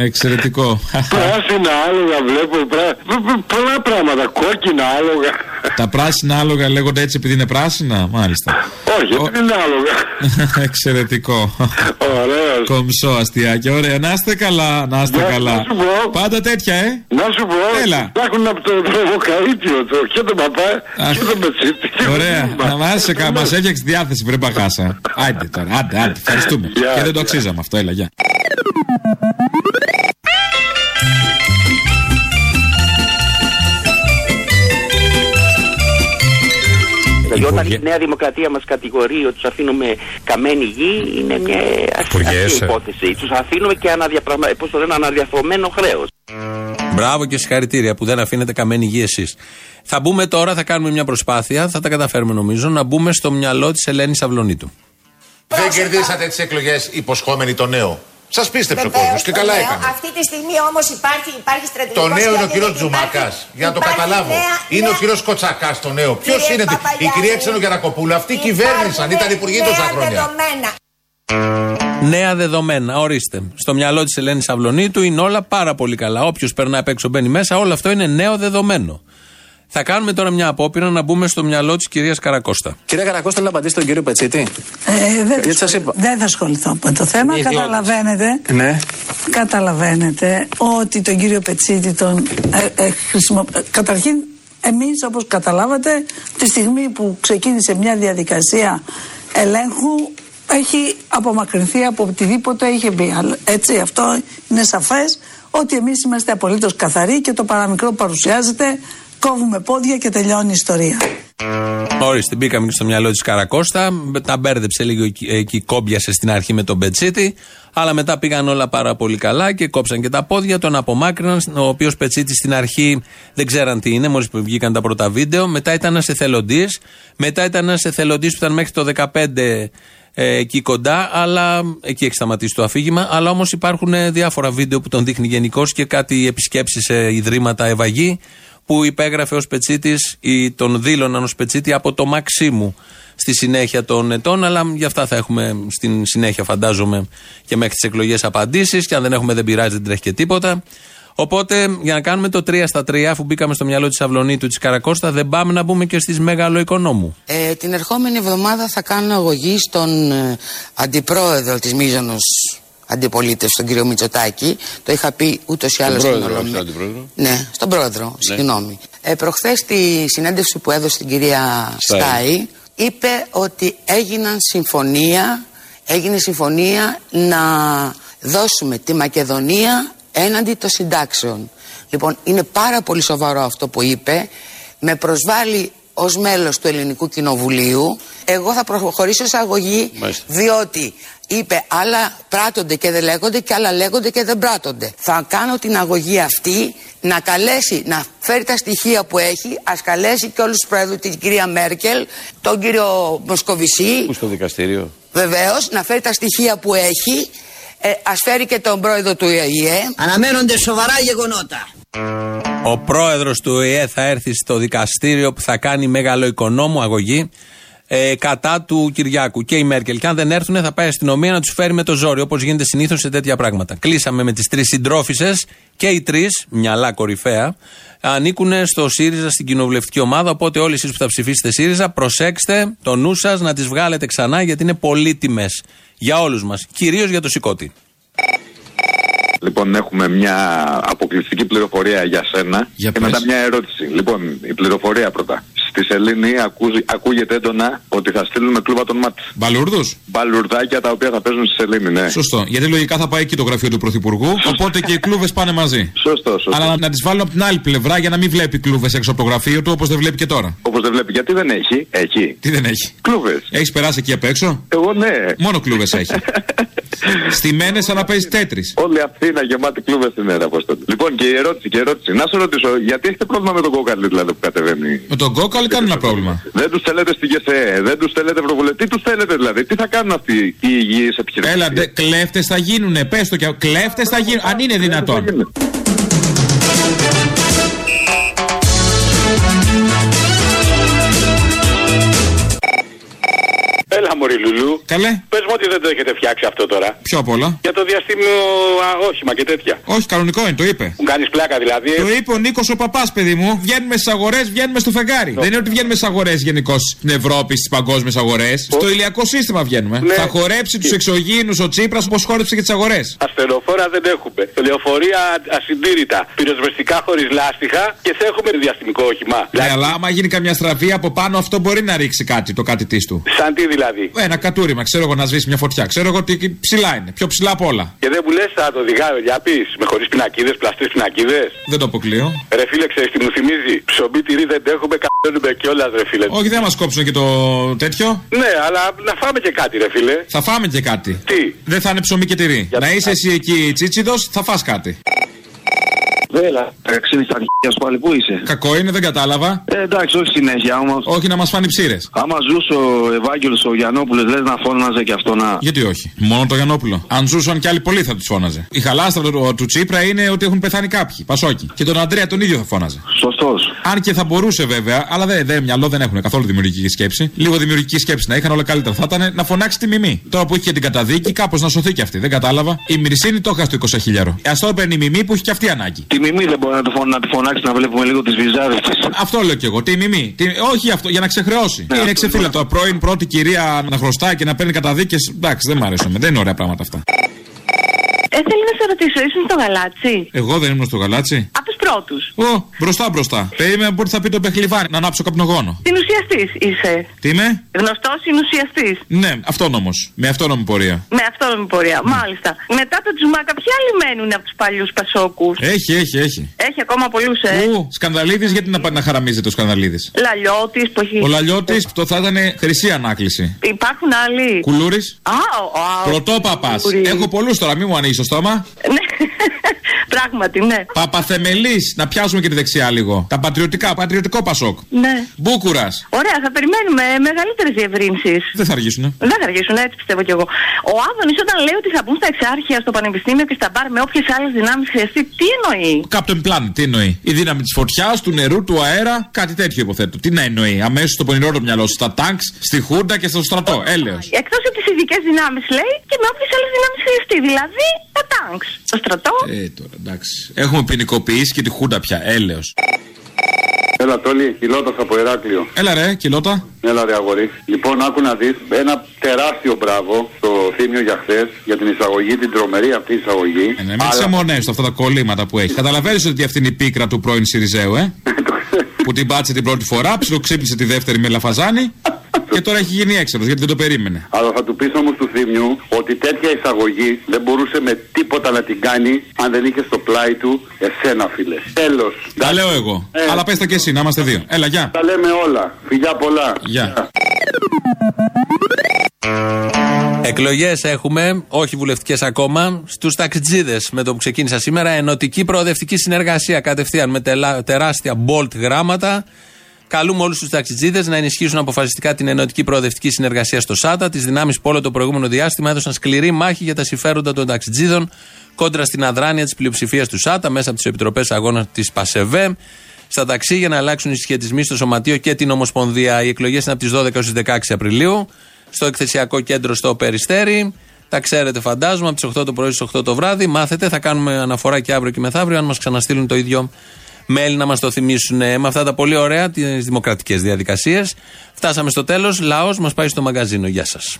S20: Εξαιρετικό.
S23: Πράσινα άλογα βλέπω. πρά- π- π- Πολλά πράγματα. Κόκκινα άλογα.
S20: Τα πράσινα άλογα λέγονται έτσι επειδή είναι πράσινα, μάλιστα.
S23: Όχι, δεν είναι άλογα.
S20: Εξαιρετικό.
S23: Ωραίος.
S20: Κομψό αστιάκι. Ωραία, να είστε καλά, να είστε
S23: Να-
S20: καλά.
S23: να σου πω.
S20: Πάντα τέτοια, ε.
S23: Να σου πω,
S20: Έλα.
S23: ψάχνουν από το προβοκαΐτιο το, και τον παπά και τον πετσίτη.
S20: Ωραία, να μας μας έφτιαξες τη διάθεση, βρε μπαχάσα. Άντε τώρα, άντε, άντε, ευχαριστούμε.
S23: Γεια,
S20: Και δεν το
S23: γεια.
S20: αξίζαμε αυτό, έλα, γεια.
S2: Δηλαδή όταν η Νέα Δημοκρατία μας κατηγορεί ότι τους αφήνουμε καμένη γη είναι μια
S3: Υπουργέ,
S2: αστεία
S3: ε.
S2: υπόθεση. Τους αφήνουμε και αναδιαπραγμα... πώς το λένε, αναδιαθρωμένο χρέος.
S3: Μπράβο και συγχαρητήρια που δεν αφήνετε καμένη γη εσείς. Θα μπούμε τώρα, θα κάνουμε μια προσπάθεια, θα τα καταφέρουμε νομίζω, να μπούμε στο μυαλό της Ελένης Αυλονίτου.
S24: Δεν κερδίσατε τις εκλογές υποσχόμενοι το νέο. Σας πίστεψε ο κόσμος και καλά έκανες.
S25: Αυτή τη στιγμή όμως υπάρχει, υπάρχει στρατηγικός
S24: Το νέο είναι ο
S25: σχέδιο,
S24: κύριος
S25: υπάρχει-
S24: Τζουμάκα. Για να το
S25: υπάρχει
S24: καταλάβω.
S25: νέα-
S24: Είναι ο
S25: νέα-
S24: κύριος Κοτσακάς το νέο. Ποιος
S25: Κύριε
S24: είναι. Η
S25: Παπαγιάννη,
S24: κυρία Ξενογερακοπούλου. Αυτοί κυβέρνησαν. Ήταν υπουργοί τόσα
S25: νέα
S24: χρόνια.
S25: δεδομένα.
S3: Νέα δεδομένα, ορίστε. Στο μυαλό της Ελένης Αυλονίτου είναι όλα πάρα πολύ καλά. Όποιος περνάει απ' έξω μπαίνει μέσα, όλο αυτό είναι νέο δεδομένο. Θα κάνουμε τώρα μια απόπειρα να μπούμε στο μυαλό της κυρίας Καρακώστα.
S26: Κυρία Καρακώστα, να απαντήσει τον κύριο Πετσίτη.
S27: Ε, δεν,
S26: Γιατί σας είπα.
S27: δεν θα ασχοληθώ με το θέμα.
S26: Είναι ιδιώτης.
S27: Καταλαβαίνετε,
S26: Ναι.
S27: καταλαβαίνετε ότι τον κύριο Πετσίτη τον ε, ε, χρησιμο- ε, Καταρχήν, εμείς όπως καταλάβατε, τη στιγμή που ξεκίνησε μια διαδικασία ελέγχου, έχει απομακρυνθεί από οτιδήποτε είχε μπει. Αλλά, Έτσι, αυτό είναι σαφές ότι εμείς είμαστε απολύτως καθαροί και το παραμικρό που παρουσιάζεται, κόβουμε πόδια και τελειώνει η ιστορία.
S3: Ορίστε, μπήκαμε και στο μυαλό της Καρακώστα. Τα μπέρδεψε λίγο εκεί, εκεί, κόμπιασε στην αρχή με τον Πετσίτη. Αλλά μετά πήγαν όλα πάρα πολύ καλά και κόψαν και τα πόδια, τον απομάκρυναν. Ο οποίος Πετσίτη στην αρχή δεν ξέραν τι είναι, μόλις βγήκαν τα πρώτα βίντεο. Μετά ήταν ένας εθελοντής. Μετά ήταν ένας εθελοντής που ήταν μέχρι το 15 ε, εκεί κοντά, αλλά εκεί έχει σταματήσει το αφήγημα. Αλλά όμως υπάρχουν ε, διάφορα βίντεο που τον δείχνει γενικώς και κάτι επισκέψεις σε ιδρύματα ευαγή που υπέγραφε ω Πετσίτη ή τον δήλωναν ω Πετσίτη από το Μαξίμου στη συνέχεια των ετών. Αλλά για αυτά θα έχουμε στην συνέχεια, φαντάζομαι, και μέχρι τις εκλογές απαντήσεις. Και αν δεν έχουμε, δεν πειράζει, δεν τρέχει και τίποτα. Οπότε, για να κάνουμε το 3 στα 3, αφού μπήκαμε στο μυαλό της Αυλονίτου της Καρακώστα, δεν πάμε να μπούμε και στις μεγαλοοικονόμου.
S28: Ε, την ερχόμενη εβδομάδα θα κάνω αγωγή στον ε, αντιπρόεδρο της Μίζωνος αντιπολίτευση, τον κύριο Μητσοτάκη. Το είχα πει ούτως ή άλλως στην
S29: πρόεδρο, όχι
S28: Ολομέλεια.
S29: στον αντιπρόεδρο.
S28: Ναι, στον πρόεδρο, συγγνώμη. Ε, Προχθές στη συνέντευξη που έδωσε την κυρία
S29: Στάι.
S28: Στάι, είπε ότι έγιναν συμφωνία, έγινε συμφωνία να δώσουμε τη Μακεδονία έναντι των συντάξεων. Λοιπόν, είναι πάρα πολύ σοβαρό αυτό που είπε. Με προσβάλλει ως μέλος του Ελληνικού Κοινοβουλίου. Εγώ θα προχωρήσω σε αγωγή
S29: Μάλιστα.
S28: διότι είπε άλλα πράττονται και δεν λέγονται και άλλα λέγονται και δεν πράττονται. Θα κάνω την αγωγή αυτή να καλέσει, να φέρει τα στοιχεία που έχει, ας καλέσει και όλους τους πρόεδρους, την κυρία Μέρκελ, τον κύριο Μοσκοβισή,
S29: Πού στο δικαστήριο;
S28: βεβαίως, να φέρει τα στοιχεία που έχει, ε, ας φέρει και τον πρόεδρο του ΙΕ.
S30: Αναμένονται σοβαρά γεγονότα.
S3: Ο πρόεδρος του ΟΗΕ θα έρθει στο δικαστήριο που θα κάνει μεγαλοοικονόμου αγωγή ε, κατά του Κυριάκου και η Μέρκελ. Και αν δεν έρθουν, θα πάει η αστυνομία να τους φέρει με το ζόρι, όπως γίνεται συνήθως σε τέτοια πράγματα. Κλείσαμε με τις τρεις συντρόφισε και οι τρεις, μυαλά κορυφαία, ανήκουν στο ΣΥΡΙΖΑ στην κοινοβουλευτική ομάδα. Οπότε όλοι εσείς που θα ψηφίσετε ΣΥΡΙΖΑ, προσέξτε το νου σας να τις βγάλετε ξανά γιατί είναι πολύτιμες για όλους μας. Κυρίως για το σηκώτη.
S31: Λοιπόν, έχουμε μια αποκλειστική πληροφορία για σένα
S20: Για
S31: και
S20: πες.
S31: μετά μια ερώτηση. Λοιπόν, η πληροφορία πρώτα. Στη Σελήνη ακούζει- ακούγεται έντονα ότι θα στείλουμε κλούβα των ΜΑΤ.
S20: Μπαλούρδους;
S31: Μπαλουρδάκια τα οποία θα παίζουν στη Σελήνη, ναι.
S20: Σωστό. Γιατί λογικά θα πάει εκεί το γραφείο του Πρωθυπουργού. Οπότε και οι κλούβες πάνε μαζί.
S31: Σωστό, σωστό.
S20: Αλλά να, να τις βάλω από την άλλη πλευρά για να μην βλέπει κλούβες έξω από το γραφείο του όπως δεν βλέπει και τώρα.
S31: Όπως δεν βλέπει, γιατί δεν έχει; Έχει.
S20: Τι δεν έχει;
S31: Κλούβες.
S20: Έχεις περάσει εκεί απ' έξω;
S31: Εγώ ναι.
S20: Μόνο κλούβες έχει. Στημένες σαν να παίζεις τέτρι.
S31: Όλη Αθήνα γεμάτη κλούβε στην αίρα, Αποστόλη. Λοιπόν, και η ερώτηση, και η ερώτηση. Να σε ρωτήσω, γιατί έχετε πρόβλημα με τον κόκαλη δηλαδή που κατεβαίνει;
S20: Με τον κόκαλ κανένα πρόβλημα.
S31: Δεν τους θέλετε στη ΓΕΣΕ, δεν τους θέλετε ευρωβουλευτή. Τι τους θέλετε δηλαδή, τι θα κάνουν αυτοί οι υγιείς επιχειρηματίες;
S20: Έλα, ντε, κλέφτες θα γίνουνε. Πες το και κλέφτες θα γίνουν. Αν είναι δυνατόν.
S32: Μωρή Λουλού.
S20: Καλέ.
S32: Πες μου ότι δεν το έχετε φτιάξει αυτό τώρα.
S20: Ποιο απ' όλα.
S32: Για το διαστήμιο α, όχημα και τέτοια.
S20: Όχι, κανονικό είναι, το είπε.
S32: Μου κάνεις πλάκα δηλαδή.
S20: Το είπε ο Νίκος ο παπάς, παιδί μου. Βγαίνουμε στις αγορές, βγαίνουμε στο φεγγάρι. Δεν είναι ότι βγαίνουμε στις αγορές γενικώ στην Ευρώπη, στις παγκόσμιες αγορές. Στο ηλιακό σύστημα βγαίνουμε.
S32: Ναι.
S20: Θα χορέψει τους εξωγήινους ο Τσίπρας όπως χόρεψε και τις αγορές.
S32: Ασθενοφόρα δεν έχουμε. Λεωφορεία ασυντήρητα. Πυροσβεστικά χωρίς λάστιχα και θα έχουμε διαστημικό όχημα.
S20: Ναι, αλλά άμα γίνει καμιά στραβή από πάνω, αυτό μπορεί να ρίξει κάτι, το κάτι της του.
S32: Σαν τι δηλαδή.
S20: Ένα κατούριμα, ξέρω εγώ να σβήσει μια φωτιά. Ξέρω εγώ ότι ψηλά είναι. Πιο ψηλά απ' όλα.
S32: Και δεν μου λες, θα το οδηγάω για πεις με χωρίς πινακίδες, πλαστές πινακίδες.
S20: Δεν το αποκλείω.
S32: Ρε φίλε, ξέρεις τι μου θυμίζει; Ψωμί τυρί δεν έχουμε, κάνουμε κιόλα, ρε φίλε.
S20: Όχι, δεν μας κόψουν και το τέτοιο.
S32: Ναι, αλλά να φάμε και κάτι, ρε φίλε.
S20: Θα φάμε και κάτι.
S32: Τι;
S20: Δεν θα είναι ψωμί και τυρί. Να είσαι εσύ εκεί τσίτσιδος, θα φας κάτι.
S33: Έλα, ξύνει τα αρχεία σου πάλι, πού είσαι;
S20: Κακό είναι, δεν κατάλαβα.
S33: Ε, εντάξει, όχι συνέχεια όμω.
S20: Όχι να μας φάνει ψήρες.
S33: Άμα ζούσε ο Ευάγγελος ο Γιαννόπουλος, λες να φώναζε και αυτό να.
S20: Γιατί όχι. Μόνο το Γιαννόπουλο. Αν ζούσαν κι άλλοι πολλοί θα τους φώναζε. Η χαλάστρα του, του Τσίπρα είναι ότι έχουν πεθάνει κάποιοι. Πασόκι. Και τον Αντρέα τον ίδιο θα φώναζε.
S33: Σωστός.
S20: Αν και θα μπορούσε βέβαια, αλλά δεν δε, μυαλό δεν έχουν καθόλου δημιουργική σκέψη. Λίγο δημιουργική σκέψη να είχαν όλα καλύτερα. Θα ήταν να φωνάξει τη μιμή. Τώρα που έχει και την καταδίκη, κάπως να σωθεί κι αυτή. Δεν κατάλαβα. Η Μυρισίνη το είχα στο 20 χιλιάρο. Α το έπαιρνε η μιμή που έχει κι αυτή ανάγκη.
S33: Τη μιμή δεν μπορεί να, το φων, να τη φωνάξει να βλέπουμε λίγο τις βυζάρε της.
S20: Αυτό λέω κι εγώ. Τι μιμή. Τι... Όχι αυτό, για να ξεχρεώσει.
S33: Ναι,
S20: είναι
S33: αυτό
S20: ξεφύλατο. Πρώην πρώτη κυρία να χρωστάει και να παίρνει καταδίκες. Εντάξει, δεν μ' αρέσουν. Δεν είναι ωραία πράγματα αυτά.
S34: Ε, θέλω να σε ρωτήσω, ήσουν στο γαλάτσι;
S20: Εγώ δεν ήμουν στο γαλάτσι.
S34: Από τους πρώτους.
S20: Ω, μπροστά μπροστά. Περίμενα πότε θα πει το παιχνλιβάρι να ανάψω καπνογόνο.
S34: Συνουσιαστής είσαι.
S20: Τι είμαι;
S34: Γνωστός συνουσιαστής.
S20: Ναι, αυτόνομος. Με αυτόνομη πορεία.
S34: Με αυτόνομη πορεία. Μάλιστα. Μετά το Τζουμάκα, ποιοι άλλοι μένουν από τους παλιούς Πασόκους;
S20: Έχει, έχει, έχει.
S34: Έχει ακόμα πολλούς, ε.
S20: Ου, Σκανδαλίδης, γιατί να πάει να χαραμίζεται ο Σκανδαλίδης;
S34: Λαλιώτης που έχει.
S20: Ο Λαλιώτης, το θα ήταν χρυσή ανάκληση.
S34: Υπάρχουν άλλοι.
S20: Κουλούρης.
S34: Α, ο, α,
S20: Πρωτόπαπας.
S34: Κουλούρης.
S20: Έχω πολλούς τώρα, μην μου ανοίξεις το στόμα.
S34: Πράγματι, ναι.
S20: Παπαθεμελής, να πιάσουμε και τη δεξιά λίγο. Τα πατριωτικά, πατριωτικό Πασόκ.
S34: Ναι.
S20: Μπούκουρας.
S34: Ωραία, θα περιμένουμε μεγαλύτερες διευρύνσεις.
S20: Δεν θα αργήσουνε.
S34: Δεν θα αργήσουν, έτσι πιστεύω κι εγώ. Ο Άδωνης όταν λέει ότι θα μπουν στα εξάρχεια, στο πανεπιστήμιο και στα μπαρ με όποιες άλλες δυνάμεις χρειαστεί, τι εννοεί;
S20: Captain Planet, τι εννοεί; Η δύναμη της φωτιάς, του νερού, του αέρα, κάτι τέτοιο υποθέτω. Τι να εννοεί; Αμέσως στο πονηρό το μυαλό σου. Στα τάγκς, στη Χούντα και στο στρατό. Έλεος.
S34: Εκτός από τις ειδικές δυνάμεις λέει και με όποιες άλλες δυνάμεις χρειαστεί. Δηλαδή τα τάγκς. Το στρατό.
S20: Ε, τώρα εντάξει. Έχουμε ποινικοποιήσει και τη Χούντα πια. Έλεος.
S31: Έλα, Τόλι, κιλότα από Ηράκλειο.
S20: Έλα ρε, κιλότα.
S31: Έλα, ρε αγόρι. Λοιπόν, άκου να δεις ένα τεράστιο μπράβο στο θύμιο για χθες για την εισαγωγή, την τρομερή αυτή εισαγωγή.
S20: Ε, ναι, μην ξεμονέσει αυτά τα κολλήματα που έχει. Καταλαβαίνεις ότι αυτή είναι η πίκρα του πρώην Σιριζέου, ε; που την πάτησε την πρώτη φορά, ψιλοξύπνησε τη δεύτερη με λαφαζάνη και τώρα έχει γίνει έξαλλος γιατί δεν το περίμενε.
S31: Αλλά θα του πεις όμως του θύμιου ότι τέτοια εισαγωγή δεν μπορούσε με τίποτα να την κάνει αν δεν είχε στο πλάι του εσένα, φίλε. Τέλος.
S20: Τα λέω εγώ.
S31: Ε.
S20: Αλλά πες τα και εσύ, να είμαστε δύο. Έλα, γεια.
S31: Τα λέμε όλα. Φιλιά πολλά.
S20: Γεια.
S3: Εκλογές έχουμε, όχι βουλευτικές ακόμα, στους ταξιτζίδες με το που ξεκίνησα σήμερα. Ενωτική προοδευτική συνεργασία κατευθείαν με τελα- τεράστια bolt γράμματα. Καλούμε όλους τους ταξιτζίδες να ενισχύσουν αποφασιστικά την ενωτική προοδευτική συνεργασία στο ΣΑΤΑ. Τις δυνάμεις που όλο το προηγούμενο διάστημα έδωσαν σκληρή μάχη για τα συμφέροντα των ταξιτζίδων κόντρα στην αδράνεια της πλειοψηφίας του ΣΑΤΑ μέσα από τις επιτροπές αγώνας της ΠΑΣΕΒΕ. Στα ταξί για να αλλάξουν οι συσχετισμοί στο Σωματείο και την Ομοσπονδία. Οι εκλογές είναι από τις 12 έως 16 Απριλίου. Στο εκθεσιακό κέντρο στο Περιστέρι. Τα ξέρετε, φαντάζομαι, από τις 8 το πρωί στις 8 το βράδυ. Μάθετε, θα κάνουμε αναφορά και αύριο και μεθαύριο, αν μας ξαναστείλουν το ίδιο mail να μας το θυμίσουν. Ε, Με αυτά τα πολύ ωραία, τις δημοκρατικές διαδικασίες. Φτάσαμε στο τέλος. Λαός μας πάει στο μαγκαζίνο. Γεια σας.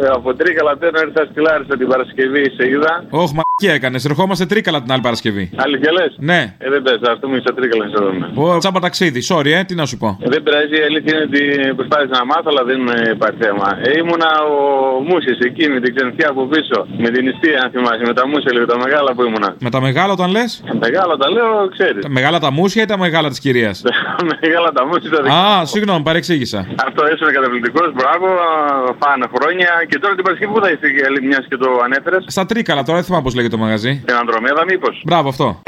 S35: Ε, από Τρίκα Λατέρνα ήρθα στη Λάρισα την Παρασκευή, σε είδα.
S20: Όχι, μα Τι έκανες, ερχόμαστε τρίκαλα την άλλη Παρασκευή.
S35: Αλήθεια λες;
S20: Ναι.
S35: Ε, δεν πες, αυτό μου είσαι τρίκαλα σε εδώ.
S20: Ο τσάμπα ταξίδι, sorry, ε, τι να σου πω.
S35: Ε, δεν πειράζει, η αλήθεια είναι ότι προσπάθησα να μάθω, αλλά δεν υπάρχει θέμα. Ε, ήμουνα ο Μούσης εκείνη την ξενθιά από πίσω. Με την ιστία, αν θυμάσαι, με τα μουσια λίγο, τα μεγάλα που ήμουνα.
S20: Με τα μεγάλα όταν λες;
S35: Μεγάλα τα λέω, ξέρεις.
S20: Τα μεγάλα τα μουσια ή τα μεγάλα της κυρίας;
S35: μεγάλα τα μουσια τα δικά.
S20: Α, συγγνώμη, παρεξήγησα.
S35: Αυτό έσαι καταπληκτικός, μπράβο, φάνε χρόνια. Και τώρα την Παρασκευή που θα είστε για μια και το ανέφερες.
S20: Στα τρίκαλα, τώρα δεν θυμάμαι πώς λέγεται το μαγαζί.
S35: Την Ανδρομέδα, μήπως.
S20: Μπράβο, αυτό.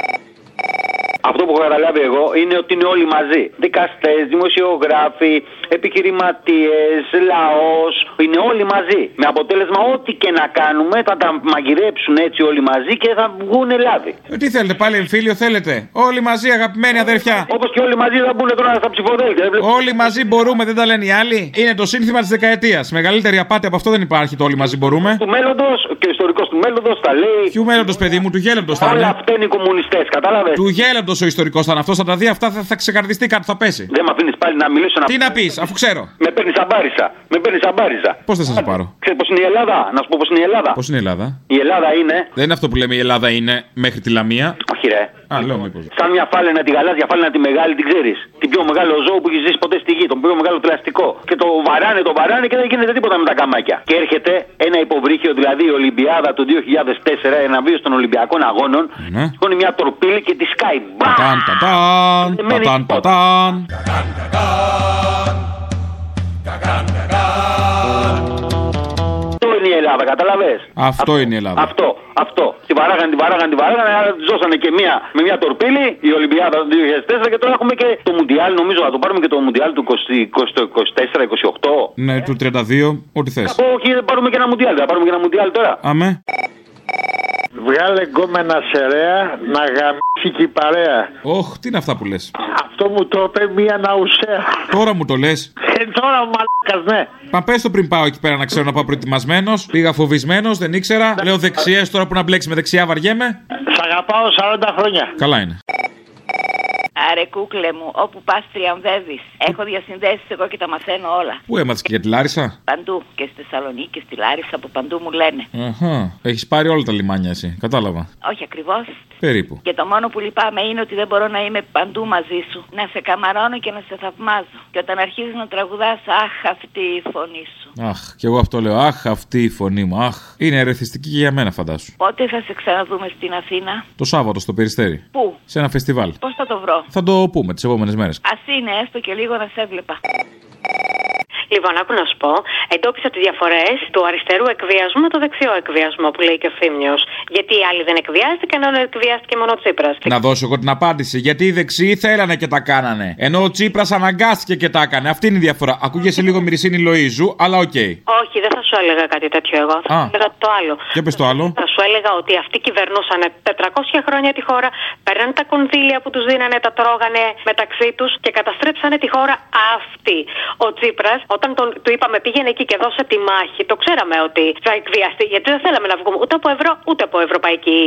S36: Αυτό που έχω καταλάβει εγώ είναι ότι είναι όλοι μαζί. Δικαστές, δημοσιογράφοι, επιχειρηματίες, λαός. Είναι όλοι μαζί. Με αποτέλεσμα ό,τι και να κάνουμε θα τα μαγειρέψουν έτσι όλοι μαζί και θα βγουν λάδι.
S20: Ε, τι θέλετε, πάλι εμφύλιο θέλετε; Όλοι μαζί, αγαπημένοι αδερφιά.
S36: Όπως και όλοι μαζί θα μπουν τώρα στα ψηφοδέλτια.
S20: Όλοι μαζί μπορούμε, δεν τα λένε οι άλλοι. Είναι το σύνθημα της δεκαετίας. Μεγαλύτερη απάτη από αυτό δεν υπάρχει το όλοι μαζί μπορούμε.
S36: Του μέλλοντος και ο ιστορικός του μέλλοντος τα λέει.
S20: Ποιου μέλλοντος, παιδί μου, του γέλοντος θα
S36: Όλα αυτά είναι οι κομμουνιστές, κατάλαβες;
S20: Του γέλοντος ο ιστορικός θα είναι αυτός, θα τα δει αυτά, θα, θα ξεκαρδιστεί κάτι, θα πέσει.
S36: Δεν με αφήνεις πάλι να μιλήσω να
S20: Τι να πεις, αφού ξέρω.
S36: Με παίρνει αμπάρισα. Με παίρνει αμπάριζα.
S20: Πώς θα σας πάρω;
S36: Ξέρεις πώς είναι η Ελλάδα, να σου πω πώς είναι η Ελλάδα.
S20: Πώς είναι η Ελλάδα;
S36: Η Ελλάδα είναι.
S20: Δεν είναι αυτό που λέμε η Ελλάδα είναι μέχρι τη Λαμία.
S36: Όχι, ρε.
S20: Α, λέω μήπως.
S36: Σαν μια φάλαινα τη γαλάζια φάλαινα τη μεγάλη, την ξέρεις. Την πιο μεγάλο ζώο που έχεις ζήσει ποτέ στη γη, τον πιο μεγάλο πλαστικό. Και το βαράνε, το βαράνε και δεν γίνεται τίποτα με τα καμάκια. Και έρχεται ένα υποβρύχιο, δηλαδή η Ολυμπιάδα του 2004, ένα βίο των Ολυμπιακών Αγώνων.
S20: Ναι.
S36: Σηκώνει μια τορπίλη και τη σκάει.
S20: Τατάν, τατάν, τατάν, τατάν.
S36: Αυτό είναι η Ελλάδα, καταλαβέ.
S20: Αυτό είναι η Ελλάδα.
S36: Αυτό, αυτό. Την παράγανε, την παράγανε, την παράγανε, άρα τη ζώσανε και μία με μια τορπίλη, η Ολυμπιάδα του 2004 και τώρα έχουμε και το Μουντιάλ, νομίζω να το πάρουμε και το Μουντιάλ του 24-28.
S20: Ναι, του 32, ό,τι θες.
S36: Όχι, δεν πάρουμε και ένα Μουντιάλ, θα πάρουμε και ένα Μουντιάλ τώρα.
S20: Αμέ.
S23: Βγάλε γκόμενα σερέα να γαμίσει και η παρέα.
S20: Όχ, τι είναι αυτά που λες;
S23: Αυτό μου το είπε μία ναουσέα.
S20: Τώρα μου το λες.
S23: Ε, τώρα ο μαλάκας, ναι.
S20: Μα πες το πριν πάω εκεί πέρα να ξέρω να πάω προετοιμασμένος. Πήγα φοβισμένος, δεν ήξερα. Λέω δεξιές τώρα που να μπλέξεις με δεξιά βαριέμαι.
S23: Σ' αγαπάω 40 χρόνια.
S20: Καλά είναι.
S37: Άρε κούκλε μου, όπου πας τριαμβεύεις. Έχω διασυνδέσεις εγώ και τα μαθαίνω όλα.
S20: Πού έμαθες και για τη Λάρισα;
S37: Παντού. Και στη Θεσσαλονίκη και στη Λάρισα από παντού μου λένε.
S20: Αχα. Έχεις πάρει όλα τα λιμάνια εσύ. Κατάλαβα.
S37: Όχι ακριβώς.
S20: Περίπου.
S37: Και το μόνο που λυπάμαι είναι ότι δεν μπορώ να είμαι παντού μαζί σου. Να σε καμαρώνω και να σε θαυμάζω. Και όταν αρχίζεις να τραγουδάς, αχ, αυτή η φωνή σου.
S20: Αχ, και εγώ αυτό λέω. Αχ, αυτή η φωνή μου. Αχ. Είναι ερεθιστική και για μένα, φαντάσου.
S37: Πότε θα σε ξαναδούμε στην Αθήνα;
S20: Το Σάββατο στο περιστέρι.
S37: Πού;
S20: Σε ένα φεστιβάλ.
S37: Πώς θα το βρω;
S20: Θα το πούμε τις επόμενες μέρες.
S37: Α είναι έστω και λίγο να σε έβλεπα.
S38: Λοιπόν, άκου να σου πω, εντόπισα τις διαφορές του αριστερού εκβιασμού με το δεξιό εκβιασμό που λέει και ο Θήμιος. Γιατί οι άλλοι δεν εκβιάστηκαν, ενώ εκβιάστηκε μόνο ο Τσίπρας.
S20: Να δώσω εγώ την απάντηση. Γιατί οι δεξιοί θέλανε και τα κάνανε. Ενώ ο Τσίπρας αναγκάστηκε και τα έκανε. Αυτή είναι η διαφορά. Ακούγεσαι λίγο Μυρσίνη Λοΐζου, αλλά OK. Okay.
S38: Όχι, δεν θα σου έλεγα κάτι τέτοιο εγώ. Θα
S20: Α.
S38: σου έλεγα το άλλο.
S20: Για πες το άλλο.
S38: Θα σου έλεγα ότι αυτοί κυβερνούσαν 400 χρόνια τη χώρα, παίρνανε τα κονδύλια που τους δίνανε, τα τρώγανε μεταξύ τους και καταστρέψανε τη χώρα αυτή. Ο Τσίπρας, όταν τον, του είπαμε πήγαινε εκεί και δώσε τη μάχη, το ξέραμε ότι θα εκβιαστεί, γιατί δεν θέλαμε να βγούμε ούτε από ευρώ ούτε από ευρωπαϊκή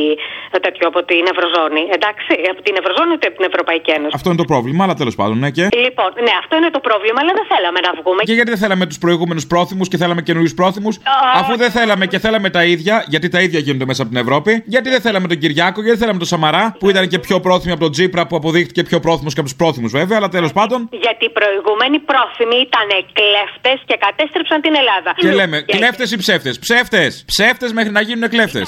S38: ε, τέτοιο από την Ευρωζώνη. Εντάξει, από την Ευρωζώνη ούτε από την Ευρωπαϊκή Ένωση.
S20: Αυτό είναι το πρόβλημα, αλλά τέλος πάντων, ναι και.
S38: Λοιπόν, ναι, αυτό είναι το πρόβλημα, αλλά δεν θέλαμε να βγούμε.
S20: Και γιατί δεν θέλαμε τους προηγούμενους πρόθυμους και θέλαμε καινούριους πρόθυμους, αφού δεν θέλαμε και θέλαμε τα ίδια, γιατί τα ίδια γίνονται μέσα από την Ευρώπη, γιατί δεν θέλαμε τον Κυριάκο, γιατί δεν θέλαμε τον Σαμαρά, που ήταν και πιο πρόθυμοι από τον Τζίπρα, που αποδείχτηκε πιο πρόθυμος και από τους πρόθυμους βέβαια, αλλά τέλος πάντων.
S38: Γιατί οι προηγούμενοι πρόθυμοι ήταν κλέφτε και κατέστρεψαν την Ελλάδα.
S20: Και λέμε, κλέφτε ή ψεύτε. Ψεύτε! Ψεύτε μέχρι να γίνουν κλέφτε.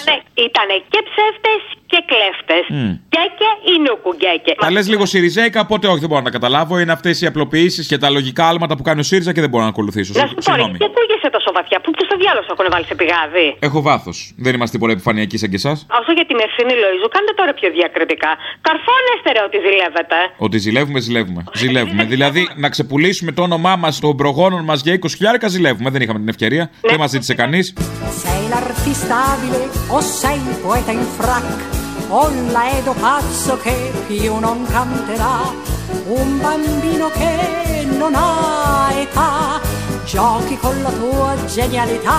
S38: Ήτανε και ψεύτε και κλέφτε.
S20: Μμ.
S38: Και και η νουκουγκέκε.
S20: Τα λε λίγο Σιριζέικα, οπότε όχι, δεν μπορώ να καταλάβω. Είναι αυτέ οι απλοποιήσει και τα λογικά άλματα που κάνει ο ΣΥΡΙΖΑ και δεν μπορώ να ακολουθήσω.
S38: Να σου πω, ρε, και ακούγεσαι τόσο βαθιά. Πού στο διάλογο έχουν βάλει σε πηγάδι.
S20: Έχω βάθο. Δεν είμαστε τίποτα επιφανειακοί σαν και εσά.
S38: Όσο για την ευθύνη Λοίζου, κάντε τώρα πιο διακριτικά. Καρφώνεστε ρε ότι ζηλεύετε.
S20: Ότι ζηλεύουμε, ζηλεύουμε. Ζηλεύουμε. δηλαδή να ξεπουλήσουμε το όνομά μα των προγόνων μα για 20 χιλιάρικα, ζηλεύουμε. Δεν είχαμε την ευκαιρία. Δεν μα ζήτησε κανεί.
S39: Sei l'artista abile o sei il poeta in frac o l'aedo pazzo che più non canterà un bambino che non ha età giochi con la tua genialità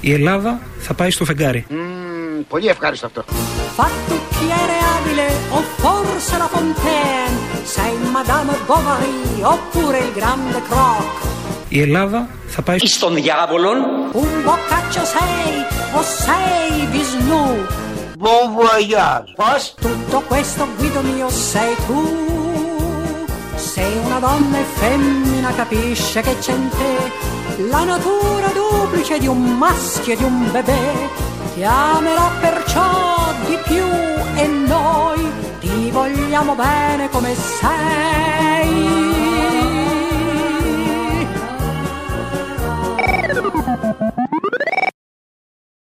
S40: Η Ελλάδα θα πάει στο φεγγάρι.
S39: πολύ ευχάριστο αυτό Fattucchiere abile o forse la Fontaine sei Madame Bovary oppure il grande Croc
S15: Η Ελλάδα θα πάει
S13: στον διάβολον.
S1: Un boccaccio sei o sei Visnu?
S13: Buon voyage. Πώς?
S1: Tutto questo Guido mio sei tu. Sei una donna e femmina capisce che c'è in te la natura duplice di un maschio e di un bebè. ti amerò perciò di più e noi ti vogliamo bene come sei.